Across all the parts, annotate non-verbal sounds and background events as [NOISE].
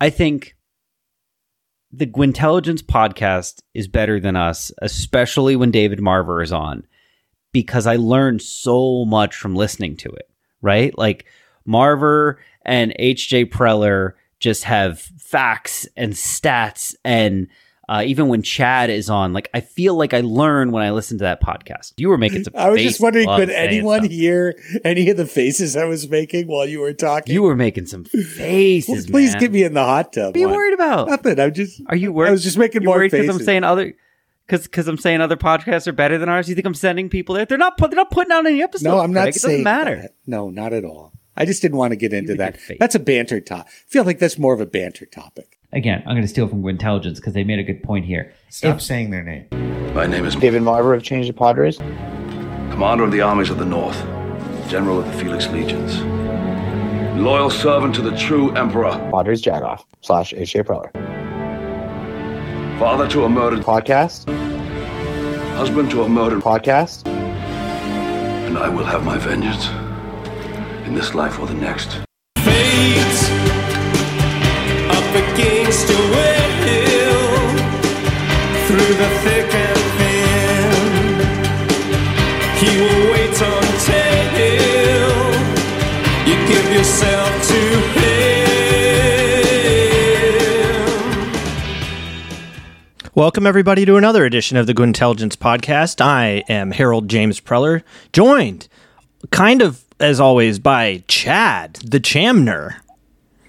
I think the Gwintelligence podcast is better than us, especially when David Marver is on, because I learned so much from listening to it, right? Like Marver and HJ Preller just have facts and stats and uh, even when Chad is on, like I feel like I learn when I listen to that podcast. You were making some. [LAUGHS] I was just wondering, could anyone hear any of the faces I was making while you were talking? You were making some faces. well, [LAUGHS] please man. get me in the hot tub. What are you one. worried about? Nothing. I'm just. Are you worried? I was just making you more worried faces. I'm saying other. Because because I'm saying other podcasts are better than ours. You think I'm sending people there? They're not. They're not putting out any episodes. no, I'm not Craig. It saying doesn't matter. that. No, not at all. I just didn't want to get into that. That's a banter topic. I feel like that's more of a banter topic. Again, I'm going to steal from Gwintelligence because they made a good point here. Stop If- saying their name. My name is David Marver of Change the Padres. Commander of the Armies of the North, General of the Felix Legions, loyal servant to the true Emperor, Padres Jagoff slash HJ Preller. father to a murdered, Podcast, husband to a murdered, podcast. and I will have my vengeance in this life or the next. Welcome, everybody, to another edition of the Gwintelligence Podcast. I am Harold James Preller, joined, kind of as always, by Chad, the Chamner.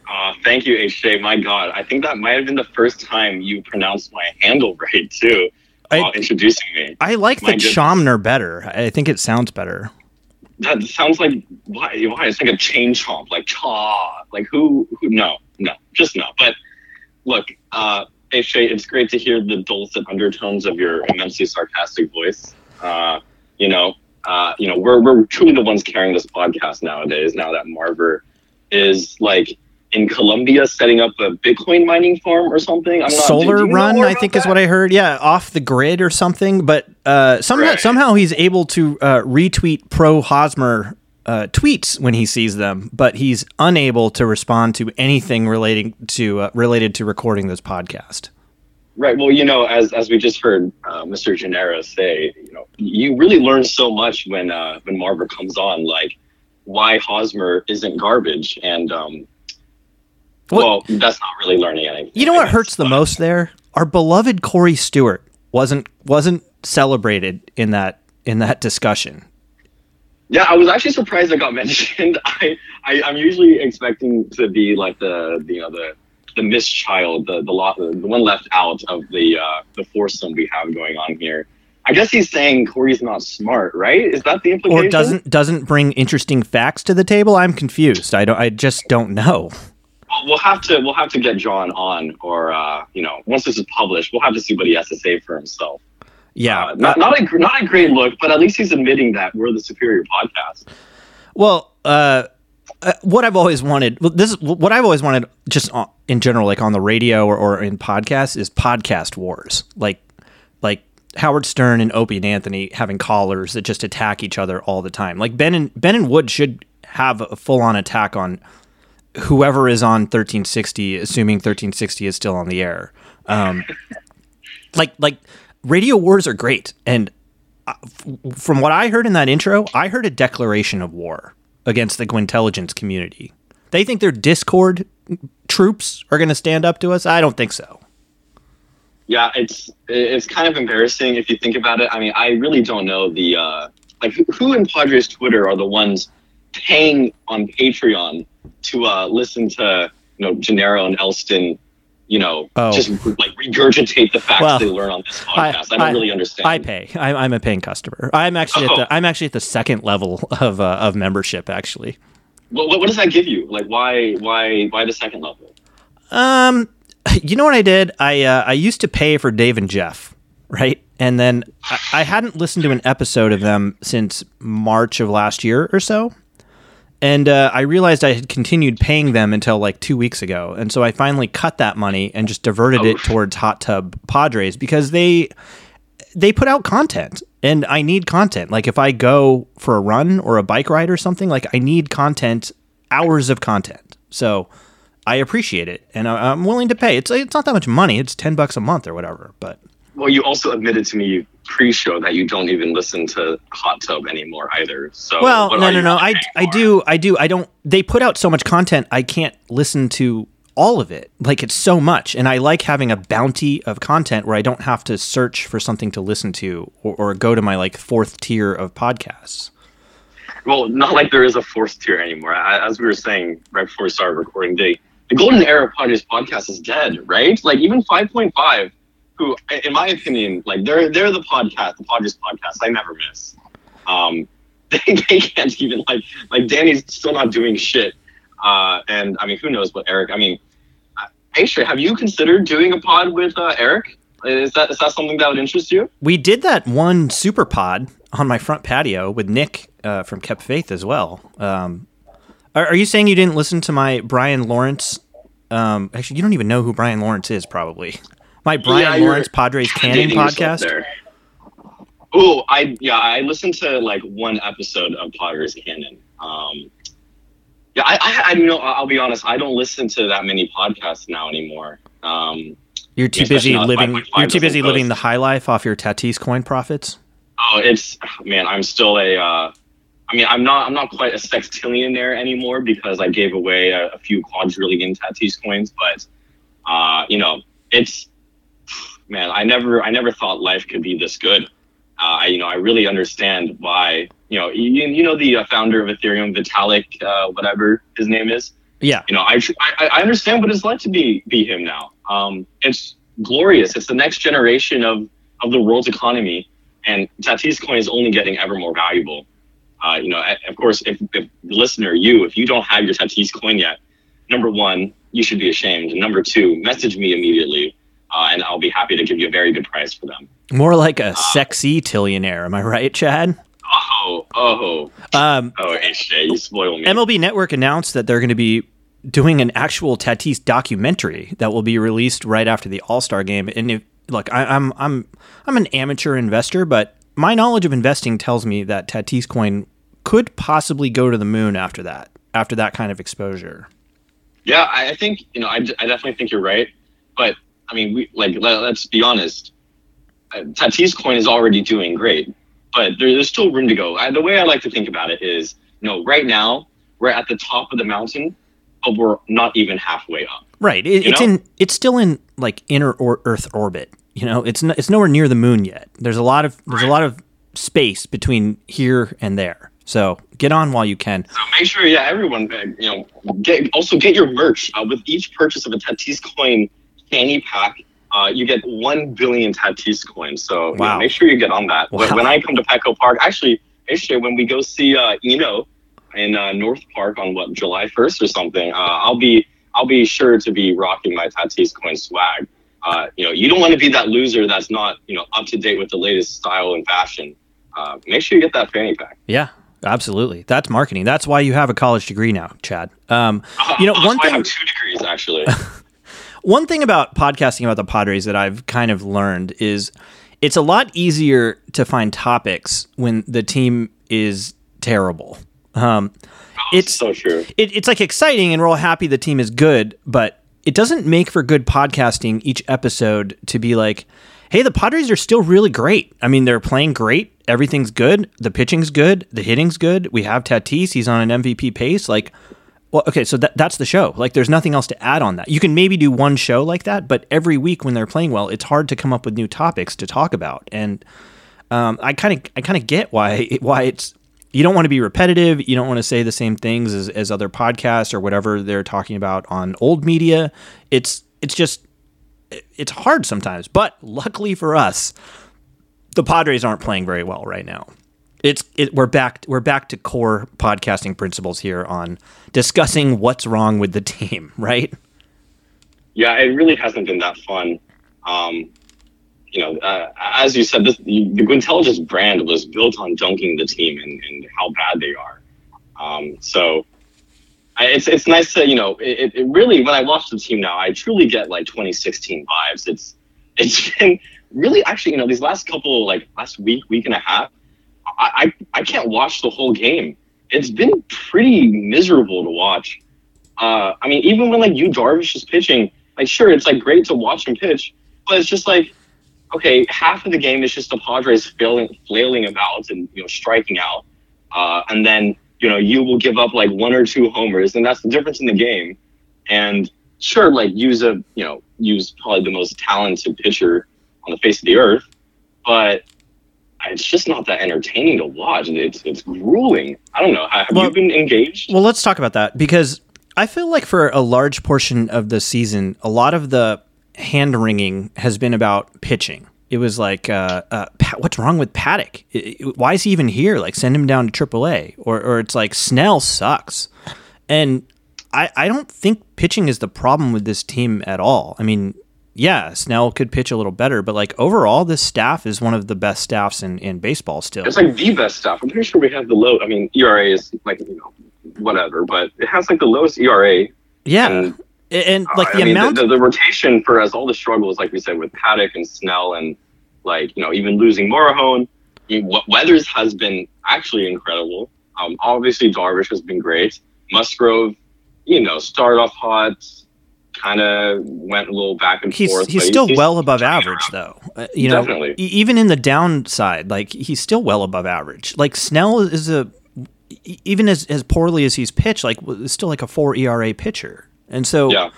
Uh, thank you, HJ. My God, I think that might have been the first time you pronounced my handle [LAUGHS] right too, I- while introducing me. I like My the goodness. Chamner better. I think it sounds better. That sounds like why? Why? It's like a chain chomp, like chaw. Like who? Who? No, no, just no. But look, uh, HJ, it's great to hear the dulcet undertones of your immensely sarcastic voice. Uh, you know, uh, you know, we're we're truly the ones carrying this podcast nowadays. Now that Marver is like in Colombia setting up a Bitcoin mining farm or something. I'm not, Solar you know Run, I think, is what I heard. Yeah, off the grid or something. But uh, somehow, Right. somehow he's able to uh, retweet pro Hosmer uh, tweets when he sees them, but he's unable to respond to anything relating to uh, related to recording this podcast. Right. Well, you know, as as we just heard uh, Mr. Gennaro say, you know, you really learn so much when uh, when Marver comes on, like why Hosmer isn't garbage, and um, What- well, that's not really learning anything. You know what hurts the most there? Our beloved Corey Stewart wasn't wasn't celebrated in that in that discussion. Yeah, I was actually surprised it got [LAUGHS] mentioned. I, I I'm usually expecting to be like the, the you know the the missed child, the the, lot, the one left out of the uh, the foursome we have going on here. I guess he's saying Corey's not smart, right? Is that the implication? Or doesn't doesn't bring interesting facts to the table. I'm confused. I don't I just don't know. Well, have to we'll have to get John on, or uh, you know, once this is published, we'll have to see what he has to say for himself. Yeah. Uh, not not a not a great look, but at least he's admitting that we're the superior podcast. Well, uh, uh, what I've always wanted, well, this is what I've always wanted, just in general, like on the radio or, or in podcasts, is podcast wars. Like, like Howard Stern and Opie and Anthony having callers that just attack each other all the time. Like Ben and Ben and Wood should have a full on attack on whoever is on 1360, assuming 1360 is still on the air. Um, [LAUGHS] like, like radio wars are great, and from what I heard in that intro, I heard a declaration of war against the Gwintelligence community. They think their Discord troops are going to stand up to us. I don't think so. Yeah, it's it's kind of embarrassing if you think about it. I mean, I really don't know the uh, like who, who in Padres Twitter are the ones paying on Patreon to uh, listen to you know Gennaro and Elston, you know, Oh. just like regurgitate the facts Well, they learn on this podcast. I, don't really understand. I pay. I'm, I'm a paying customer. I'm actually at Oh. the. I'm actually at the second level of uh, of membership. Actually, What, what, what does that give you? Like, why why why the second level? um, you know what I did? I uh, I used to pay for Dave and Jeff, right? And then I, I hadn't listened to an episode of them since March of last year or so. And uh, I realized I had continued paying them until like two weeks ago, and so I finally cut that money and just diverted it towards Hot Tub Padres because they they put out content, and I need content. Like if I go for a run or a bike ride or something, like I need content, hours of content. So I appreciate it, and I, I'm willing to pay. It's it's not that much money. It's ten bucks a month or whatever. But Well, you also admitted to me pre-show that you don't even listen to Hot Tub anymore either. So well, no, no, no. I I for? do I do I don't. They put out so much content. I can't listen to all of it. Like it's so much, and I like having a bounty of content where I don't have to search for something to listen to or, or go to my like fourth tier of podcasts. Well, not like there is a fourth tier anymore. I, as we were saying right before we started recording, the the golden era of podcast is dead, right? Like even five point five, who, in my opinion, like they're they're the podcast, the Padres podcast. I never miss. Um, [LAUGHS] they, they can't even like like Danny's still not doing shit. Uh, and I mean, who knows what Eric? I mean, uh, HJ, have you considered doing a pod with uh, Eric? Is that is that something that would interest you? We did that one super pod on my front patio with Nick uh, from Kept Faith as well. Um, are, are you saying you didn't listen to my Brian Lawrence? Um, actually, you don't even know who Brian Lawrence is, probably. My Brian Yeah, Lawrence Padres yourself podcast. Oh, I yeah, I listened to like one episode of Padres Canon. Um, yeah, I, I, I you know, I'll be honest, I don't listen to that many podcasts now anymore. Um, You're too busy living. You're too busy doesn't living the high life off your Tatis coin profits. oh, it's man, I'm still a. Uh, I mean, I'm not, I'm not quite a sextillionaire anymore because I gave away a, a few quadrillion Tatis coins, but uh, you know, it's man, I never, I never thought life could be this good. Uh, I, you know, I really understand why. You know, you, you know the uh, founder of Ethereum, Vitalik, uh, whatever his name is. Yeah, You know, I, I, I understand what it's like to be be him now. Um, it's glorious. It's the next generation of of the world's economy, and Tatis coin is only getting ever more valuable. Uh, you know, of course, if, if the listener, you, if you don't have your Tatis coin yet, number one, you should be ashamed. And number two, message me immediately, uh, and I'll be happy to give you a very good price for them. more like a sexy tillionaire. Am I right, Chad? Oh, oh, Um, oh, HJ, you spoil me. MLB Network announced that they're going to be doing an actual Tatis documentary that will be released right after the All Star game. And if look, I, I'm I'm I'm an amateur investor, but my knowledge of investing tells me that Tatis coin could possibly go to the moon after that, after that kind of exposure. Yeah, I I think you know, I, I definitely think you're right. But I mean, we like let, let's be honest. Uh, Tatis coin is already doing great, but there, there's still room to go. I, the way I like to think about it is, you know, right now we're at the top of the mountain, but we're not even halfway up. Right. It, it's know? in it's still in like inner or Earth orbit. You know, it's no, it's nowhere near the moon yet. There's a lot of there's a lot of space between here and there. So get on while you can. So make sure, yeah, everyone, uh, you know, get also get your merch. Uh, with each purchase of a Tatis coin fanny pack, uh, you get one billion Tatis coins. So Wow. make sure you get on that. When, Wow. when I come to Petco Park, actually, actually, when we go see uh, Eno in uh, North Park on what July first or something, uh, I'll be I'll be sure to be rocking my Tatis coin swag. Uh, you know, you don't want to be that loser that's not you know up to date with the latest style and fashion. Uh, make sure you get that fanny pack. Yeah, absolutely. That's marketing. That's why you have a college degree now, Chad. Um, you know, [LAUGHS] one I thing have two degrees actually. [LAUGHS] one thing about podcasting about the Padres that I've kind of learned is it's a lot easier to find topics when the team is terrible. Um, it's so true. it, it's like exciting and we're all happy the team is good, but it doesn't make for good podcasting each episode to be like, hey, the Padres are still really great. I mean, they're playing great. Everything's good. The pitching's good. The hitting's good. We have Tatis. He's on an MVP pace. Like, well, okay, so that, that's the show. Like, there's nothing else to add on that. You can maybe do one show like that, but every week when they're playing well, it's hard to come up with new topics to talk about. And um, I kind of I kind of get why [LAUGHS] why it's you don't want to be repetitive. You don't want to say the same things as, as other podcasts or whatever they're talking about on old media. It's it's just it's hard sometimes. But luckily for us, the Padres aren't playing very well right now. It's it, we're back we're back to core podcasting principles here on discussing what's wrong with the team, [LAUGHS] right? Yeah, it really hasn't been that fun. Um, you know, uh, as you said, this the Gwintelligence brand was built on dunking the team and, and how bad they are. Um, so I, it's it's nice to you know it, it really when I watch the team now, I truly get like 2016 vibes. It's it's [LAUGHS] been really actually you know these last couple like last week week and a half, I I, can't watch the whole game. It's been pretty miserable to watch. uh, I mean, even when like you Darvish is pitching, like sure, it's like great to watch him pitch, but it's just like, okay, half of the game is just the Padres flailing, flailing about and you know striking out, uh, and then you know you will give up like one or two homers, and that's the difference in the game. And sure, like use a you know use probably the most talented pitcher on the face of the earth, but it's just not that entertaining to watch. It's it's grueling. I don't know. Have Well- you been engaged? Well, let's talk about that because I feel like for a large portion of the season, a lot of the hand wringing has been about pitching. It was like, uh, uh, Pa- what's wrong with Paddock? I- I- Why is he even here? Like, send him down to AAA. Or, or it's like Snell sucks, and I, I don't think pitching is the problem with this team at all. I mean, yeah, Snell could pitch a little better, but like overall, this staff is one of the best staffs in, in baseball still. It's like the best stuff. I'm pretty sure we have the low. I mean, ERA is like you know whatever, but it has like the lowest ERA. yeah, and, and, and like I the mean, amount. the, the, rotation for us, all the struggles, like we said with Paddock and Snell, and like you know even losing Morejon. I mean, what Weathers has been actually incredible. Um, obviously Darvish has been great. Musgrove, you know, started off hot, kind of went a little back and he's forth. he's still well he's above average around. though. Uh, you know, Definitely. e- even in the downside, like he's still well above average. Like Snell is a even as as poorly as he's pitched, like still like a four ERA pitcher. And so Yeah.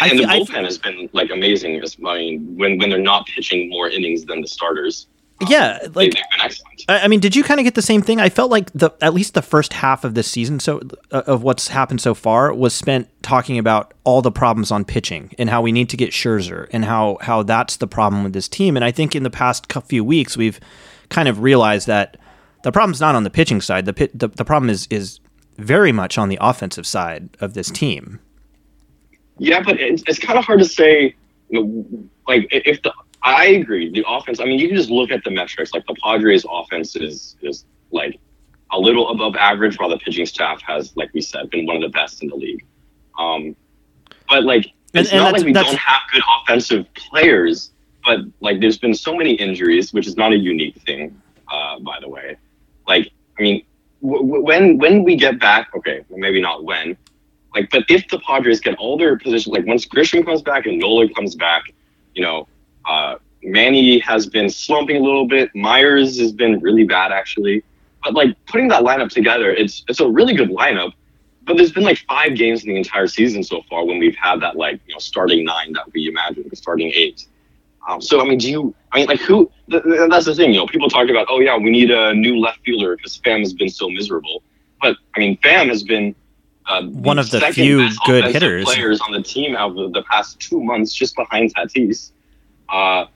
I and fe- the I bullpen has been like amazing. As- I mean, when when they're not pitching more innings than the starters, yeah, they, like they've been excellent. I I mean, did you kind of get the same thing? I felt like the at least the first half of this season, so uh, of what's happened so far, was spent talking about all the problems on pitching and how we need to get Scherzer and how how that's the problem with this team. And I think in the past few weeks, we've kind of realized that the problem's not on the pitching side. The pit, the, the problem is is very much on the offensive side of this team. Yeah, but it's, it's kind of hard to say. You know, like if the I agree, the offense. I mean, you can just look at the metrics. Like the Padres' offense is is like a little above average, while the pitching staff has, like we said, been one of the best in the league. Um, but like it's and not that's- like we that's- don't have good offensive players. But like, there's been so many injuries, which is not a unique thing, uh, by the way. Like, I mean, w- w- when when we get back, okay, well, maybe not when, like, but if the Padres get all their positions, like once Grisham comes back and Nola comes back, you know, uh, Manny has been slumping a little bit. Myers has been really bad actually, but like putting that lineup together, it's it's a really good lineup. But there's been like five games in the entire season so far when we've had that like you know starting nine that we imagined, the starting eight. Um, so I mean, do you? I mean, like who? Th- th- that's the thing. You know, people talk about, oh yeah, we need a new left fielder because Pham has been so miserable. But I mean, Pham has been uh, One of the few good hitters. players on the team out of the past two months, just behind Tatis. Uh,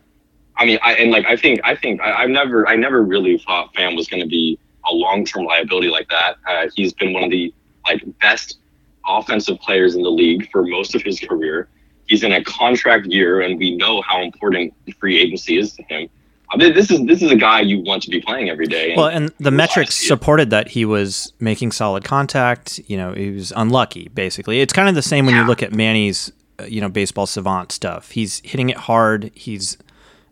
I mean, I and like I think I think I, I've never I never really thought Pham was going to be a long term liability like that. Uh, he's been one of the like best offensive players in the league for most of his career. He's in a contract year, and we know how important free agency is to him. I mean, this is this is a guy you want to be playing every day. Well, and the metrics supported that he was making solid contact. You know, he was unlucky. Basically, it's kind of the same when you look at Manny's, you know, baseball savant stuff. He's hitting it hard. He's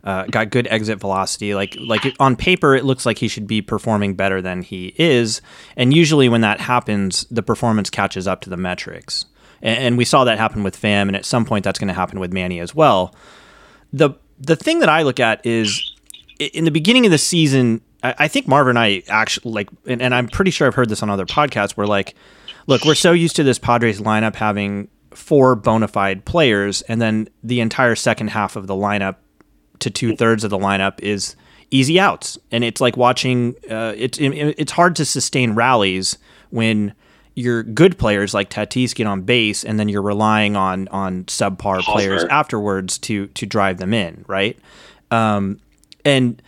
uh, got good exit velocity. Like like on paper, it looks like he should be performing better than he is. And usually, when that happens, the performance catches up to the metrics. And, and we saw that happen with Pham, and at some point, that's going to happen with Manny as well. the The thing that I look at is in the beginning of the season, I, think Marv and I actually like, and, and I'm pretty sure I've heard this on other podcasts. Where like, look, we're so used to this Padres lineup having four bona fide players, and then the entire second half of the lineup to two thirds of the lineup is easy outs, and it's like watching. Uh, it's it, it's hard to sustain rallies when your good players like Tatis get on base, and then you're relying on on subpar players afterwards to to drive them in, right? Um, and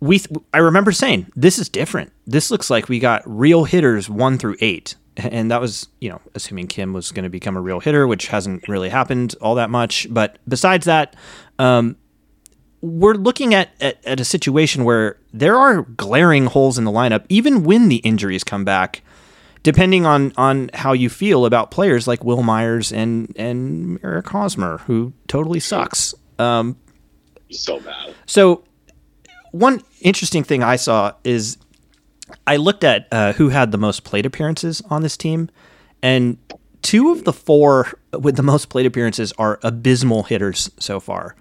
we, I remember saying, this is different. This looks like we got real hitters one through eight. And that was, you know, assuming Kim was going to become a real hitter, which hasn't really happened all that much. But besides that, um, we're looking at, at, at a situation where there are glaring holes in the lineup, even when the injuries come back, depending on, on how you feel about players like Wil Myers and, and Eric Hosmer, who totally sucks. Um, so bad. so, one interesting thing I saw is I looked at uh, who had the most plate appearances on this team, and two of the four with the most plate appearances are abysmal hitters so far.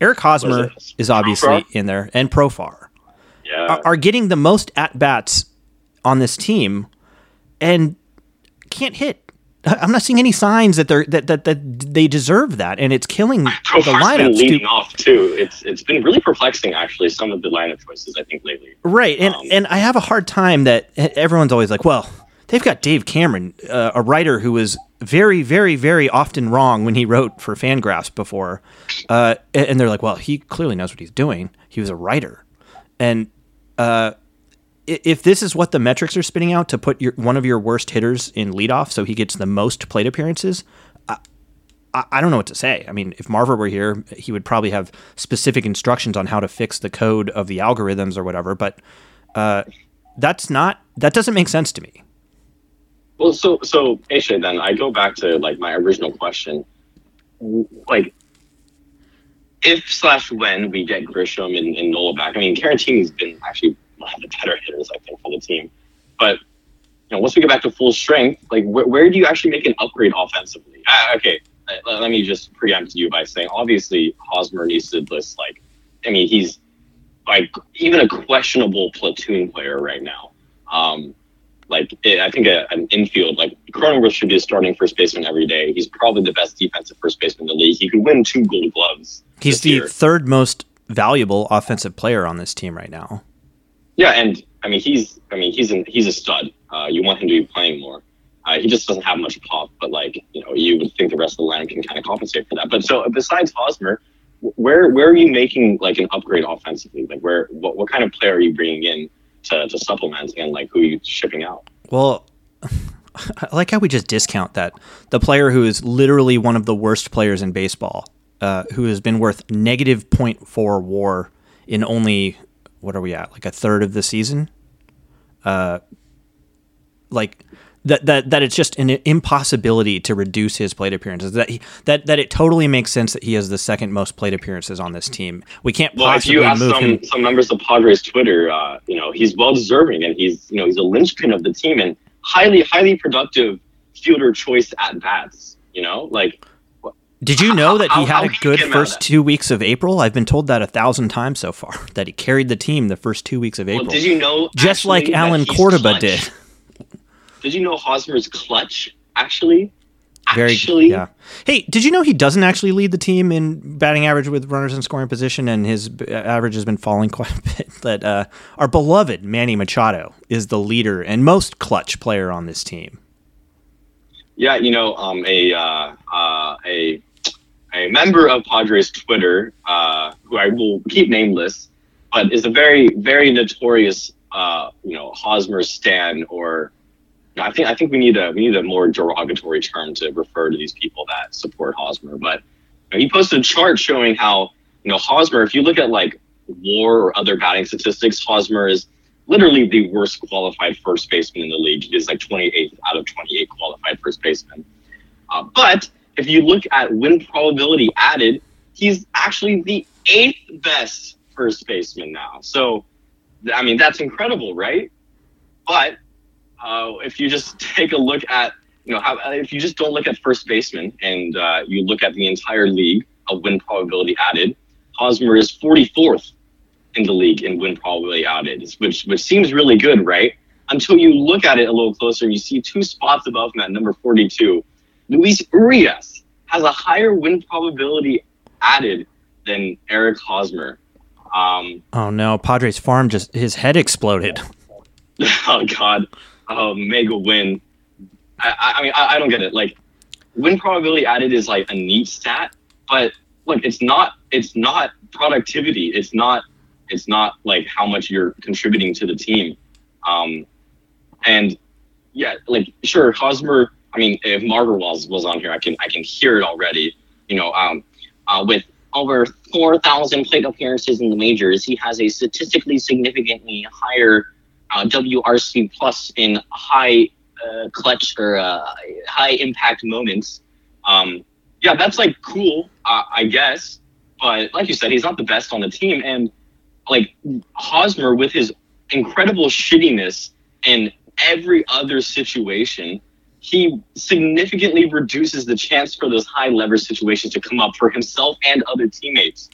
Eric Hosmer is, obviously Profar? in there, and Profar Yeah. are, are getting the most at bats on this team, and can't hit. I'm not seeing any signs that they're that that, that they deserve that, and it's killing the Profar's been leading too. off too. It's it's been really perplexing actually. Some of the lineup choices I think lately. Right, and Um, and I have a hard time that everyone's always like, well, they've got Dave Cameron, uh, a writer who was very, very, very often wrong when he wrote for Fangraphs before, uh, and they're like, well, he clearly knows what he's doing. He was a writer, and uh, if this is what the metrics are spitting out to put your one of your worst hitters in leadoff, so he gets the most plate appearances. I, I don't know what to say. I mean, if Marver were here, he would probably have specific instructions on how to fix the code of the algorithms or whatever. But uh, that's not that doesn't make sense to me. Well, so so HJ, then I go back to like my original question, like if slash when we get Grisham and, and Nola back. I mean, Caratini's been actually one of the better hitters I think for the team, but you know once we get back to full strength, like where, where do you actually make an upgrade offensively? Uh, okay, let, let me just preempt you by saying obviously Hosmer needs to list like, I mean he's like even a questionable platoon player right now. Um, like it, I think a, an infield like Cronenworth should be a starting first baseman every day. He's probably the best defensive first baseman in the league. He could win two Gold Gloves. He's the year. third most valuable offensive player on this team right now. Yeah, and I mean he's I mean he's an, he's a stud. Uh, you want him to be playing more. Uh, he just doesn't have much pop, but like you know you would think the rest of the lineup can kind of compensate for that. But so besides Hosmer, where where are you making like an upgrade offensively? Like where what, what kind of player are you bringing in to, to supplement and like who are you shipping out? Well, [LAUGHS] I like how we just discount that the player who is literally one of the worst players in baseball, uh, who has been worth negative 0.4 WAR in only what are we at like a third of the season. Uh, like that that that it's just an impossibility to reduce his plate appearances. That he, that that it totally makes sense that he has the second most plate appearances on this team. We can't Well, if you ask move some him. some members of Padres Twitter, uh, you know he's well deserving, and he's you know he's a linchpin of the team and highly highly productive fielder choice at bats. You know, like Did you know that he had a good get him out of first two weeks of April? I've been told that a thousand times so far. [LAUGHS] That he carried the team the first two weeks of well, April, did you know just like Allen Cordoba clutch? did. Did you know Hosmer's clutch actually? Very actually, yeah. Hey, did you know he doesn't actually lead the team in batting average with runners in scoring position, and his b- average has been falling [LAUGHS] quite a bit. That uh, our beloved Manny Machado is the leader and most clutch player on this team. Yeah, you know, um, a uh, uh, a a member of Padres Twitter, uh, who I will keep nameless, but is a very very notorious, uh, you know, Hosmer stan. Or I think I think we need a we need a more derogatory term to refer to these people that support Hosmer. But you know, he posted a chart showing how you know Hosmer. If you look at like WAR or other batting statistics, Hosmer is literally the worst qualified first baseman in the league. He is like 28th out of 28 qualified first basemen. Uh, but if you look at win probability added, he's actually the eighth best first baseman now. So, I mean, that's incredible, right? But uh, if you just [LAUGHS] take a look at, you know, how if you just don't look at first baseman and uh, you look at the entire league of win probability added, Hosmer is 44th in the league in win probability added, which which seems really good, right? Until you look at it a little closer, and you see two spots above him at number 42. Luis Urias has a higher win probability added than Eric Hosmer. Um, Oh no, Padres farm just his head exploded. [LAUGHS] [LAUGHS] oh God, oh, mega win. I, I, I mean, I, I don't get it. Like, win probability added is like a neat stat, but look, it's not. It's not productivity. It's not. It's not like how much you're contributing to the team. Um, and yeah, like sure, Hosmer. I mean, if Marver was was on here, I can I can hear it already. You know, um, uh, with over 4,000 plate appearances in the majors, he has a statistically significantly higher uh, WRC plus in high uh, clutch or uh, high impact moments. Um, yeah, that's like cool, uh, I guess. But like you said, he's not the best on the team, and like Hosmer with his incredible shittiness in every other situation, he significantly reduces the chance for those high leverage situations to come up for himself and other teammates.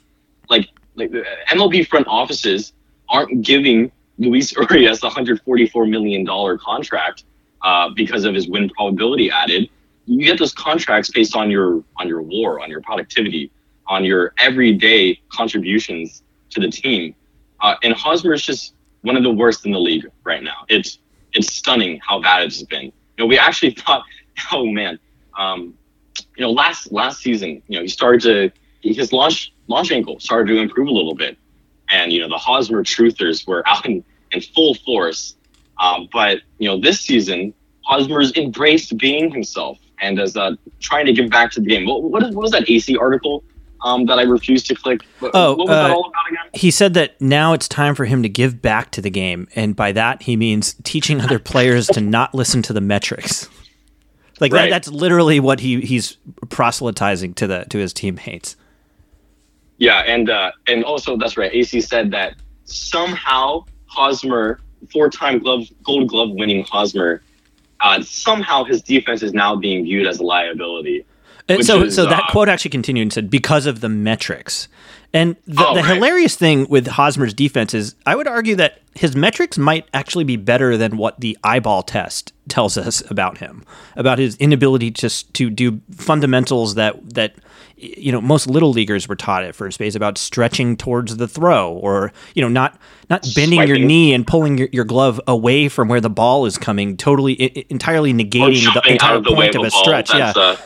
Like, like the MLB front offices aren't giving Luis [LAUGHS] Urias a $144 million contract uh, because of his win probability added. You get those contracts based on your on your WAR, on your productivity, on your everyday contributions to the team. Uh, and Hosmer is just one of the worst in the league right now. It's it's stunning how bad it's been. You know, we actually [LAUGHS] thought, oh man, um, you know, last last season, you know, he started to his launch launch angle started to improve a little bit, and you know, the Hosmer truthers were [LAUGHS] out in, in full force. Um, but you know, this season, Hosmer's embraced being himself and is uh, trying to give back to the game. What, what, what was that Acee article um, that I refused to click? What, Oh, what was that uh, all about again? He said that now it's time for him to give back to the game, and by that he means teaching other [LAUGHS] players to not listen to the metrics. Like that, that's literally what he he's proselytizing to the to his teammates. Yeah, and uh, and also that's right. Acee said that somehow Hosmer, four-time glove Gold Glove winning Hosmer, uh, somehow his defense is now being viewed as a liability. Which so is, so that uh, quote actually continued and said because of the metrics. And the, Oh, the right. hilarious thing with Hosmer's defense is I would argue that his metrics might actually be better than what the eyeball test tells us about him, about his inability to to do fundamentals that that you know most little leaguers were taught at first base about stretching towards the throw or you know not not bending your knee and pulling your, your glove away from where the ball is coming totally i- entirely negating the entire the point of of a a ball. stretch. Yeah. that's uh,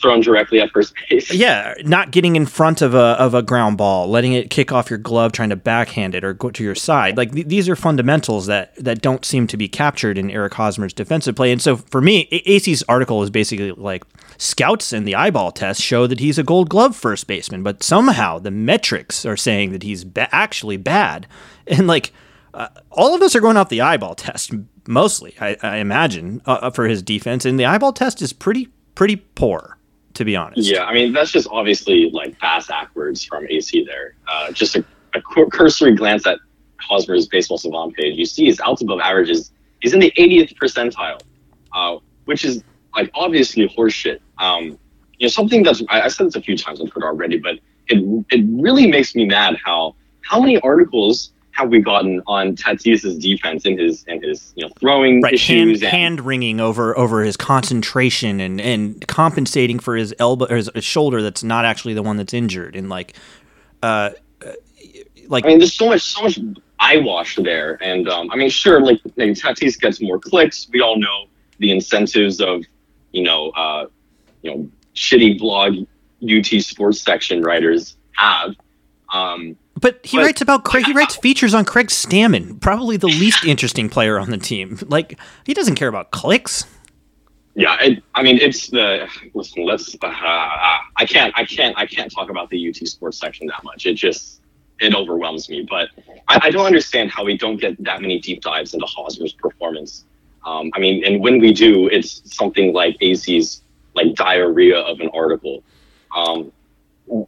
thrown directly at first base. yeah, not getting in front of a of a ground ball, letting it kick off your glove, trying to backhand it or go to your side. Like th- these are fundamentals that that don't seem to be captured in Eric Hosmer's defensive play. And so for me, A- Acee's article is basically like scouts and the eyeball test show that he's a Gold Glove first baseman, but somehow the metrics are saying that he's ba- actually bad. [LAUGHS] And like uh, all of us are going off the eyeball test mostly, I, I imagine, uh, for his defense, and the eyeball test is pretty pretty poor. To be honest, Yeah, I mean that's just obviously like fast backwards from Acee there. Uh, just a, a cur- cursory glance at Hosmer's baseball savant page, you see his outs above average is he's in the 80th percentile, uh, which is like obviously horseshit. Um, you know something that's I, I said this a few times on Twitter already, but it it really makes me mad how how many articles have we gotten on Tatis's defense and his and his you know throwing right hand, issues and hand wringing over over his concentration and and compensating for his elbow or his, his shoulder that's not actually the one that's injured and like uh uh, like I mean, there's so much, so much eyewash there, and um, I mean, sure, like, like Tatis gets more clicks. We all know the incentives of, you know, uh, you know, shitty blog UT sports section writers have. Um, but he but- writes about Craig he writes features on Craig Stammen probably the least interesting player on the team like he doesn't care about clicks yeah, it, I mean, it's the listen. Let's. Uh, I can't. I can't. I can't talk about the UT sports section that much. It just it overwhelms me. But I, I don't understand how we don't get that many deep dives into Hosmer's performance. Um, I mean, and when we do, it's something like Acee's like diarrhea of an article. Um,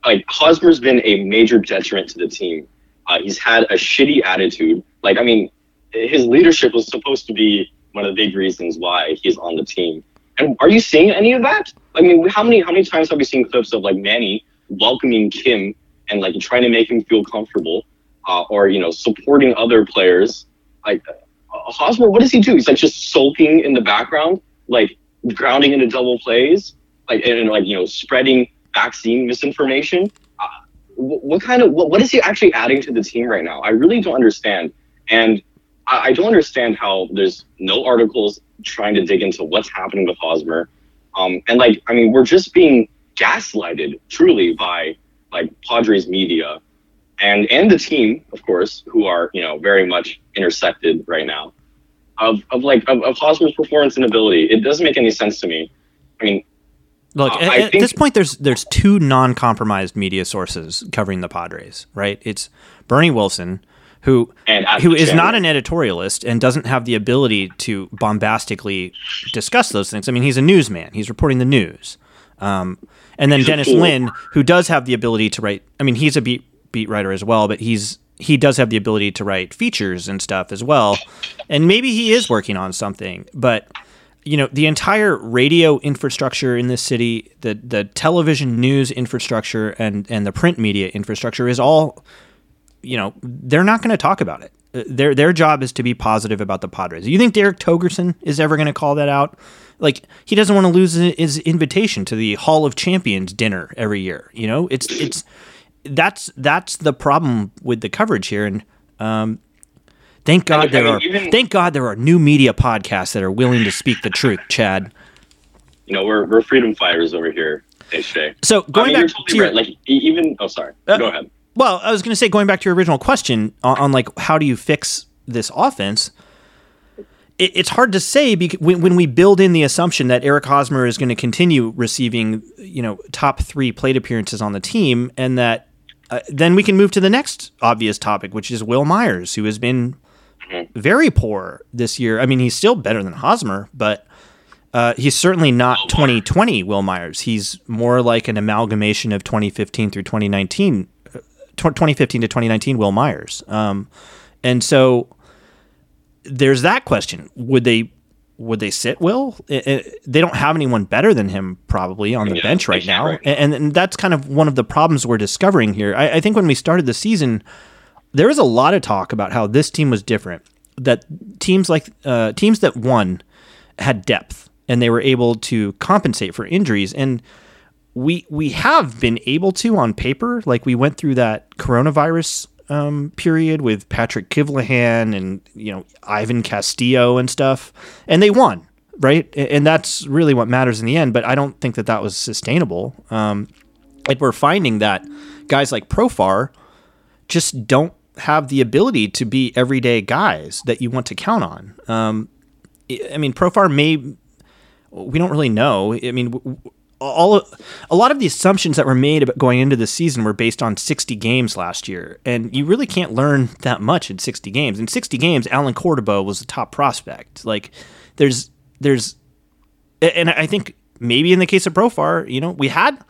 like Hosmer's been a major detriment to the team. Uh, he's had a shitty attitude. Like, I mean, his leadership was supposed to be one of the big reasons why he's on the team. And are you seeing any of that? I mean, how many how many times have we seen clips of like Manny welcoming Kim and like trying to make him feel comfortable, uh, or you know, supporting other players? Like uh, Hosmer, what does he do? He's like just sulking in the background, like grounding into double plays, like and, and like you know, spreading vaccine misinformation. Uh, wh- what kind of what, what is he actually adding to the team right now? I really don't understand, and I, I don't understand how there's no articles trying to dig into what's happening with Hosmer. Um, and like, I mean, we're just being gaslighted truly by like Padres media and and the team, of course, who are you know very much intersected right now. Of, of like of, of Hosmer's performance and ability, it doesn't make any sense to me. I mean, Look, Uh, at, at think- this point, there's there's two non-compromised media sources covering the Padres, right? It's Bernie Wilson, who who is not an editorialist and doesn't have the ability to bombastically discuss those things. I mean, he's a newsman; he's reporting the news. Um, and then He's Dennis. Lin, who does have the ability to write. I mean, he's a beat beat writer as well, but he's he does have the ability to write features and stuff as well. And maybe he is working on something, but you know the entire radio infrastructure in this city, the the television news infrastructure, and and the print media infrastructure is all, you know, they're not going to talk about it. Uh, Their their job is to be positive about the Padres. You think Derek Togerson is ever going to call that out? Like he doesn't want to lose his invitation to the Hall of Champions dinner every year. You know, it's it's that's that's the problem with the coverage here, and um, thank God I there mean, are even- thank God there are new media podcasts that are willing to speak the truth, Chad. You know, we're we're freedom fighters over here, Hey Shay. So I going mean, back to totally your, right. Like even oh sorry, Uh, go ahead. Well, I was going to say, going back to your original question on, on like how do you fix this offense? It, it's hard to say because when, when we build in the assumption that Eric Hosmer is going to continue receiving, you know, top three plate appearances on the team, and that uh, then we can move to the next obvious topic, which is Wil Myers, who has been very poor this year. I mean, he's still better than Hosmer, but uh, he's certainly not 2020 Wil Myers. He's more like an amalgamation of 2015 through 2019, uh, tw- 2015 to 2019 Wil Myers. Um, and so there's that question: Would they would they sit Wil? I- I- they don't have anyone better than him probably on the Yeah, bench right now, right and, and that's kind of one of the problems we're discovering here. I, I think when we started the season, there was a lot of talk about how this team was different. That teams like uh, teams that won had depth and they were able to compensate for injuries. And we we have been able to on paper. Like we went through that coronavirus um, period with Patrick Kivlehan and you know Ivan Castillo and stuff, and they won. Right, and that's really what matters in the end. But I don't think that that was sustainable. Um, we're finding that guys like Profar just don't have the ability to be everyday guys that you want to count on. Um, I mean, Profar may. We don't really know. I mean, all a lot of the assumptions that were made about going into the season were based on 60 games last year, and you really can't learn that much in 60 games. In 60 games, Allen Cordoba was the top prospect. Like, there's there's, and I think maybe in the case of Profar, you know, we had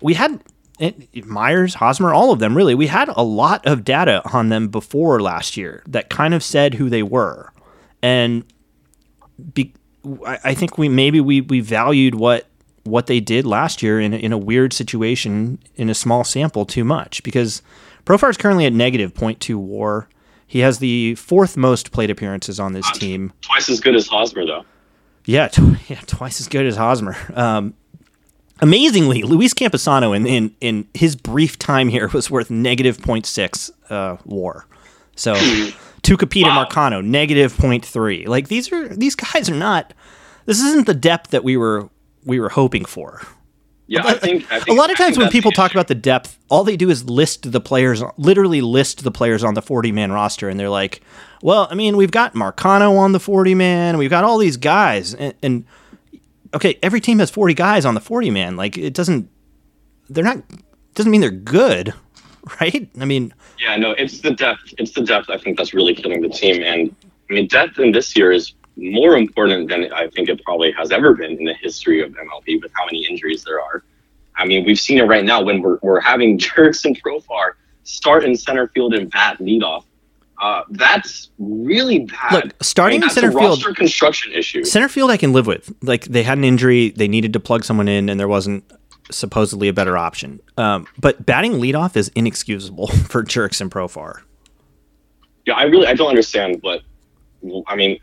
we had it, Myers, Hosmer, all of them really. We had a lot of data on them before last year that kind of said who they were, and be, I, I think we maybe we we valued what what they did last year in a, in a weird situation in a small sample too much because Profar is currently at negative 0.2 WAR. He has the fourth most plate appearances on this team. Twice as good as Hosmer though. Yeah, tw- [LAUGHS] yeah, twice as good as Hosmer. Um, amazingly, Luis Campusano in, in in his brief time here was worth negative 0.6 uh, WAR. So Tucupita Wow. Marcano negative 0.3. Like these are these guys are not. This isn't the depth that we were we were hoping for. Yeah, I think, I think a lot of times when people talk about the depth, all they do is list the players, literally list the players on the 40 man roster. And they're like, well, I mean, we've got Marcano on the 40 man, we've got all these guys. And, and okay, every team has 40 guys on the 40 man. Like, it doesn't, they're not, doesn't mean they're good, [LAUGHS] right? I mean, Yeah, no, it's the depth. It's the depth. I think that's really killing the team. And I mean, depth in this year is more important than I think it probably has ever been in the history of MLB with how many injuries there are. I mean, we've seen it right now when we're, we're having [LAUGHS] Jurickson Profar start in center field and bat leadoff. Uh, that's really bad. Look, starting in that's center field- construction issue. center field I can live with. Like, they had an injury, they needed to plug someone in, and there wasn't supposedly a better option. Um, but batting leadoff is inexcusable [LAUGHS] for Jurickson Profar. Yeah, I really I don't understand what I mean.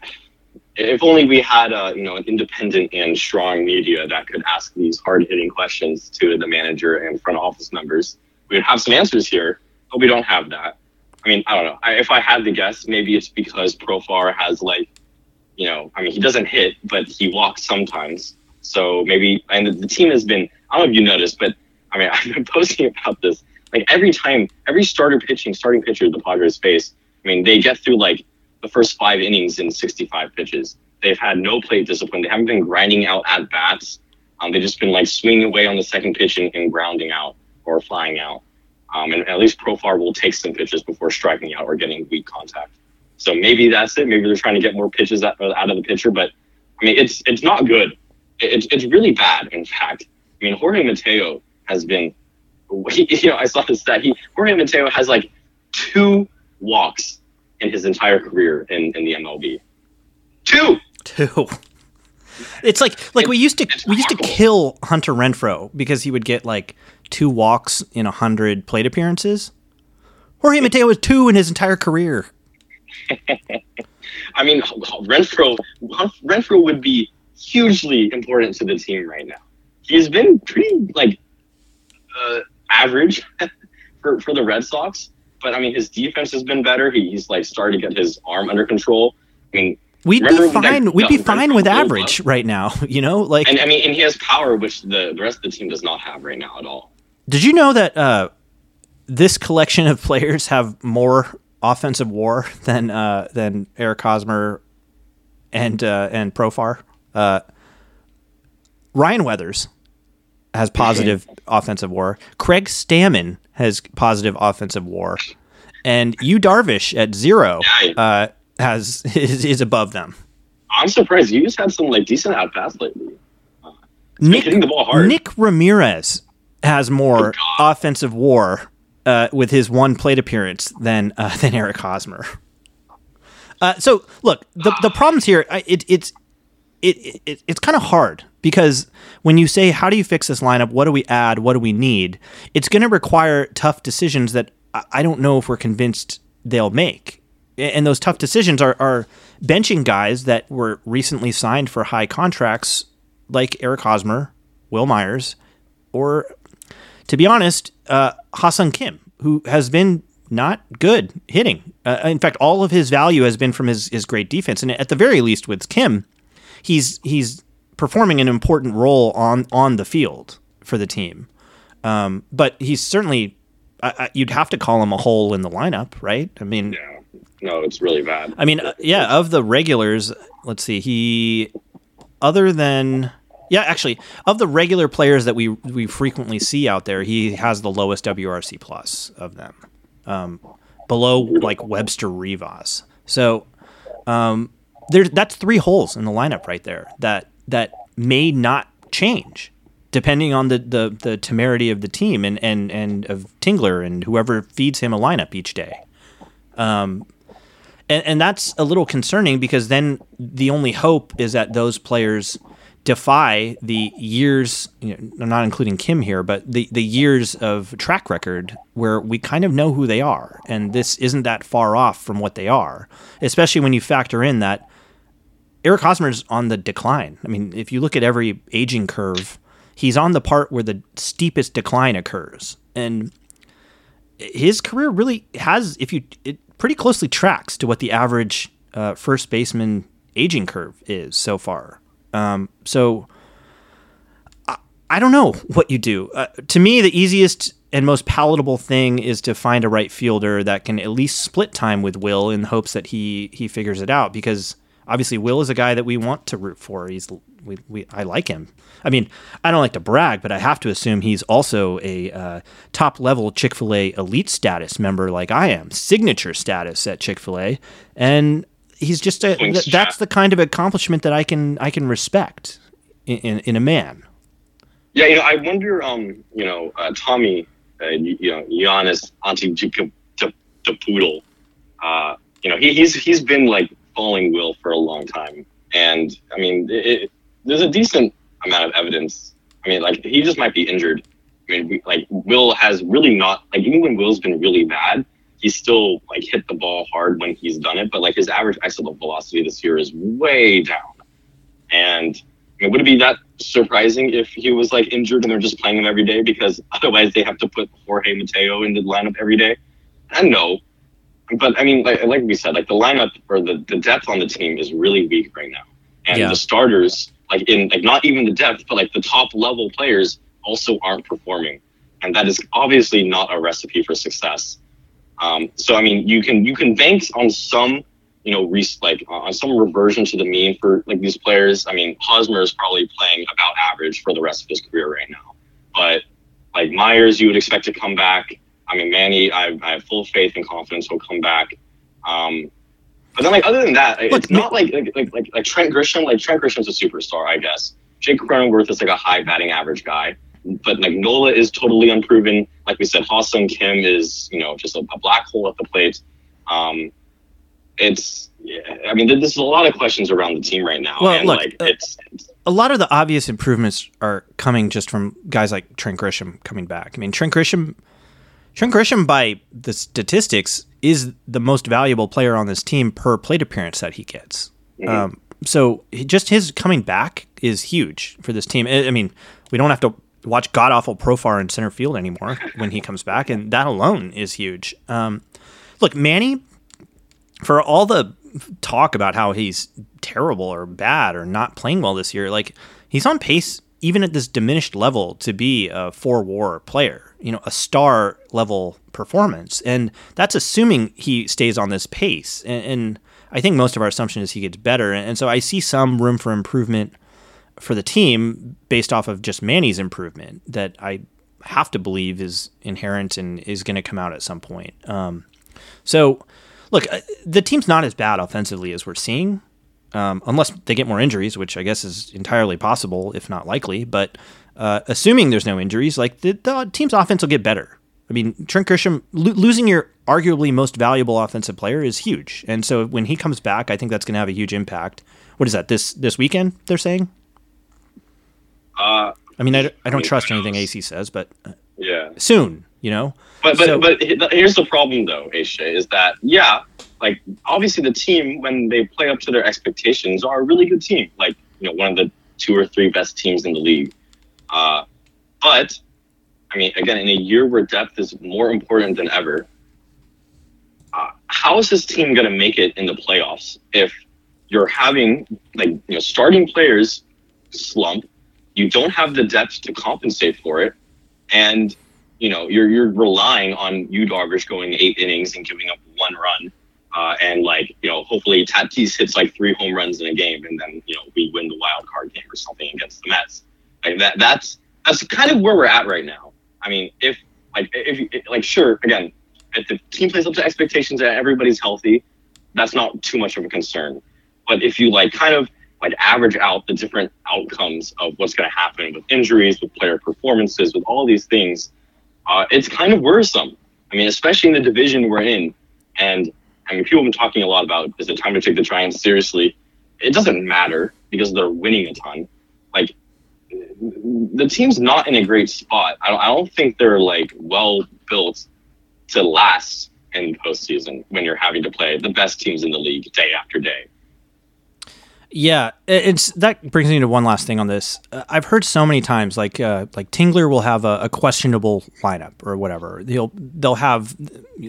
If only we had a you know an independent and strong media that could ask these hard hitting questions to the manager and front office members, we would have some answers here. But we don't have that. I mean, I don't know. I, if I had to guess, maybe it's because Profar has like, you know, I mean, he doesn't hit, but he walks sometimes. So maybe, and the, the team has been. I don't know if you noticed, but I mean, [LAUGHS] I've been posting about this. Like every time, every starter pitching, starting pitcher the Padres face, I mean, they get through like the first five innings in 65 pitches. They've had no plate discipline. They haven't been grinding out at bats. Um, they've just been like swinging away on the second pitch and, and grounding out or flying out. Um, and at least Profar will take some pitches before striking out or getting weak contact. So maybe that's it. Maybe they're trying to get more pitches out, out of the pitcher. But I mean, it's it's not good. It's it's really bad. In fact, I mean, Jorge Mateo has been. [LAUGHS] You know, I saw this stat. He Jorge Mateo has like two walks in his entire career in, in the MLB. Two. Two. It's like like we used to we used to kill Hunter Renfroe because he would get like two walks in a hundred plate appearances. Jorge Mateo was two in his entire career. [LAUGHS] I mean, Renfroe Renfroe would be hugely important to the team right now. He's been pretty like uh, average [LAUGHS] for for the Red Sox, but I mean, his defense has been better. He, he's like starting to get his arm under control. I mean, We'd be that- fine. We'd be fine with blew up? average right now. [LAUGHS] You know, like and I mean, and he has power, which the, the rest of the team does not have right now at all. Did you know that uh, this collection of players have more offensive WAR than uh, than Eric Hosmer and uh, and Profar? Uh, Ryan Weathers has positive offensive WAR. Craig Stammen has positive offensive WAR, and Yu Darvish at zero uh, has [LAUGHS] is, is above them. I'm surprised you just had some like decent at bats lately. Nick, hitting the ball hard. Nick Ramirez has more offensive WAR uh, with his one plate appearance than uh, [LAUGHS] than Eric Hosmer. Uh, so look, the the [SIGHS] problems here, it, it's it, it it's kind of hard because when you say how do you fix this lineup, what do we add, what do we need, it's going to require tough decisions that I, I don't know if we're convinced they'll make. And those tough decisions are, are benching guys that were recently signed for high contracts, like Eric Hosmer, Wil Myers, or to be honest, uh, Ha-Seong Kim, who has been not good hitting. Uh, in fact, all of his value has been from his, his great defense. And at the very least, with Kim, he's he's performing an important role on on the field for the team. Um, but he's certainly I, I, you'd have to call him a hole in the lineup, right? I mean, Yeah, no, it's really bad. I mean, uh, yeah, of the regulars, let's see, he other than yeah, actually, of the regular players that we we frequently see out there, he has the lowest WRC plus of them, um, below like Webster Rivas. So um, there's that's three holes in the lineup right there that that may not change depending on the, the, the temerity of the team and, and, and of Tingler and whoever feeds him a lineup each day. Um, and, and that's a little concerning because then the only hope is that those players defy the years, you know, I'm not including Kim here, but the, the years of track record where we kind of know who they are. And this isn't that far off from what they are, especially when you factor in that Eric Hosmer's on the decline. I mean, if you look at every aging curve, he's on the part where the steepest decline occurs. And his career really has, if you, it pretty closely tracks to what the average uh, first baseman aging curve is so far. Um, so I, I don't know what you do. Uh, to me, the easiest and most palatable thing is to find a right fielder that can at least split time with Wil in hopes that he he figures it out because obviously Wil is a guy that we want to root for. He's we, we I like him. I mean, I don't like to brag, but I have to assume he's also a uh, top level Chick Fil A elite status member like I am, signature status at Chick Fil A, and he's just a th- that's the kind of accomplishment that I can I can respect in, in, in a man. Yeah, you know, I wonder, um, you know, uh, Tommy, uh, you, you know, Giannis Antetokounmpo, the poodle. uh, you know, he, he's he's been like falling Wil for a long time, and I mean, it, it, there's a decent amount of evidence. I mean, like he just might be injured. I mean, we, like Wil has really not like even when Wil's been really bad, he's still like hit the ball hard when he's done it, but like his average exit velocity this year is way down, and I mean, would it be that surprising if he was like injured and they're just playing him every day because [LAUGHS] otherwise they have to put Jorge Mateo in the lineup every day? I know, but I mean, like, like we said, like the lineup or the, the depth on the team is really weak right now, and Yeah. the starters, like in like not even the depth, but like the top level players also aren't performing, and that is obviously not a recipe for success. Um, so I mean, you can you can bank on some you know, re- like uh, on some reversion to the mean for like these players. I mean, Hosmer is probably playing about average for the rest of his career right now. But like Myers, you would expect to come back. I mean, Manny, I, I have full faith and confidence he'll come back. Um, but then, like other than that, Look, it's not like like, like like like Trent Grisham. Like Trent Grisham's a superstar, I guess. Jake Cronenworth is like a high batting average guy, but like Nola is totally unproven. Like we said, Ha-Seong Kim is you know just a, a black hole at the plate. Um, it's yeah, I mean, there's a lot of questions around the team right now. Well, and look, like uh, it's a lot of the obvious improvements are coming just from guys like Trent Grisham coming back. I mean, Trent Grisham, Trent Grisham, by the statistics, is the most valuable player on this team per plate appearance that he gets. Um, so just his coming back is huge for this team. I mean, we don't have to watch god awful Profar in center field anymore when he comes back, and that alone is huge. Um, look, Manny, for all the talk about how he's terrible or bad or not playing well this year, like he's on pace even at this diminished level to be a four war player, you know, a star level performance. And that's assuming he stays on this pace. And, and I think most of our assumption is he gets better. And so I see some room for improvement for the team based off of just Manny's improvement that I have to believe is inherent and is going to come out at some point. Um, so, look, uh, the team's not as bad offensively as we're seeing, um, unless they get more injuries, which I guess is entirely possible, if not likely. But uh, assuming there's no injuries, like the, the team's offense will get better. I mean, Trent Grisham lo- losing your arguably most valuable offensive player is huge, and so when he comes back, I think that's going to have a huge impact. What is that? This this weekend? They're saying. Uh, I mean, I, don't- I mean, trust anything? Acee says, but uh, yeah. soon, you know. But but So- but here's the problem though, Aisha, is that yeah, like obviously the team when they play up to their expectations are a really good team, like you know one of the two or three best teams in the league. Uh, but I mean, again, in a year where depth is more important than ever, uh, how is this team going to make it in the playoffs if you're having like you know starting players slump, you don't have the depth to compensate for it, and you know you're you're relying on you doggers going eight innings and giving up one run, uh, and like you know hopefully Tatis hits like three home runs in a game, and then you know we win the wild card game or something against the Mets. Like that that's that's kind of where we're at right now. I mean, if like if like sure again, if the team plays up to expectations and everybody's healthy, that's not too much of a concern. But if you like kind of like average out the different outcomes of what's going to happen with injuries, with player performances, with all these things, uh, it's kind of worrisome. I mean, especially in the division we're in. And I mean, people have been talking a lot about is it time to take the Giants seriously? It doesn't matter because they're winning a ton. Like, the team's not in a great spot. I don't, I don't think they're like well built to last in postseason when you're having to play the best teams in the league day after day. Yeah, it's that brings me to one last thing on this. Uh, I've heard so many times, like uh, like Tingler will have a, a questionable lineup or whatever. They'll they'll have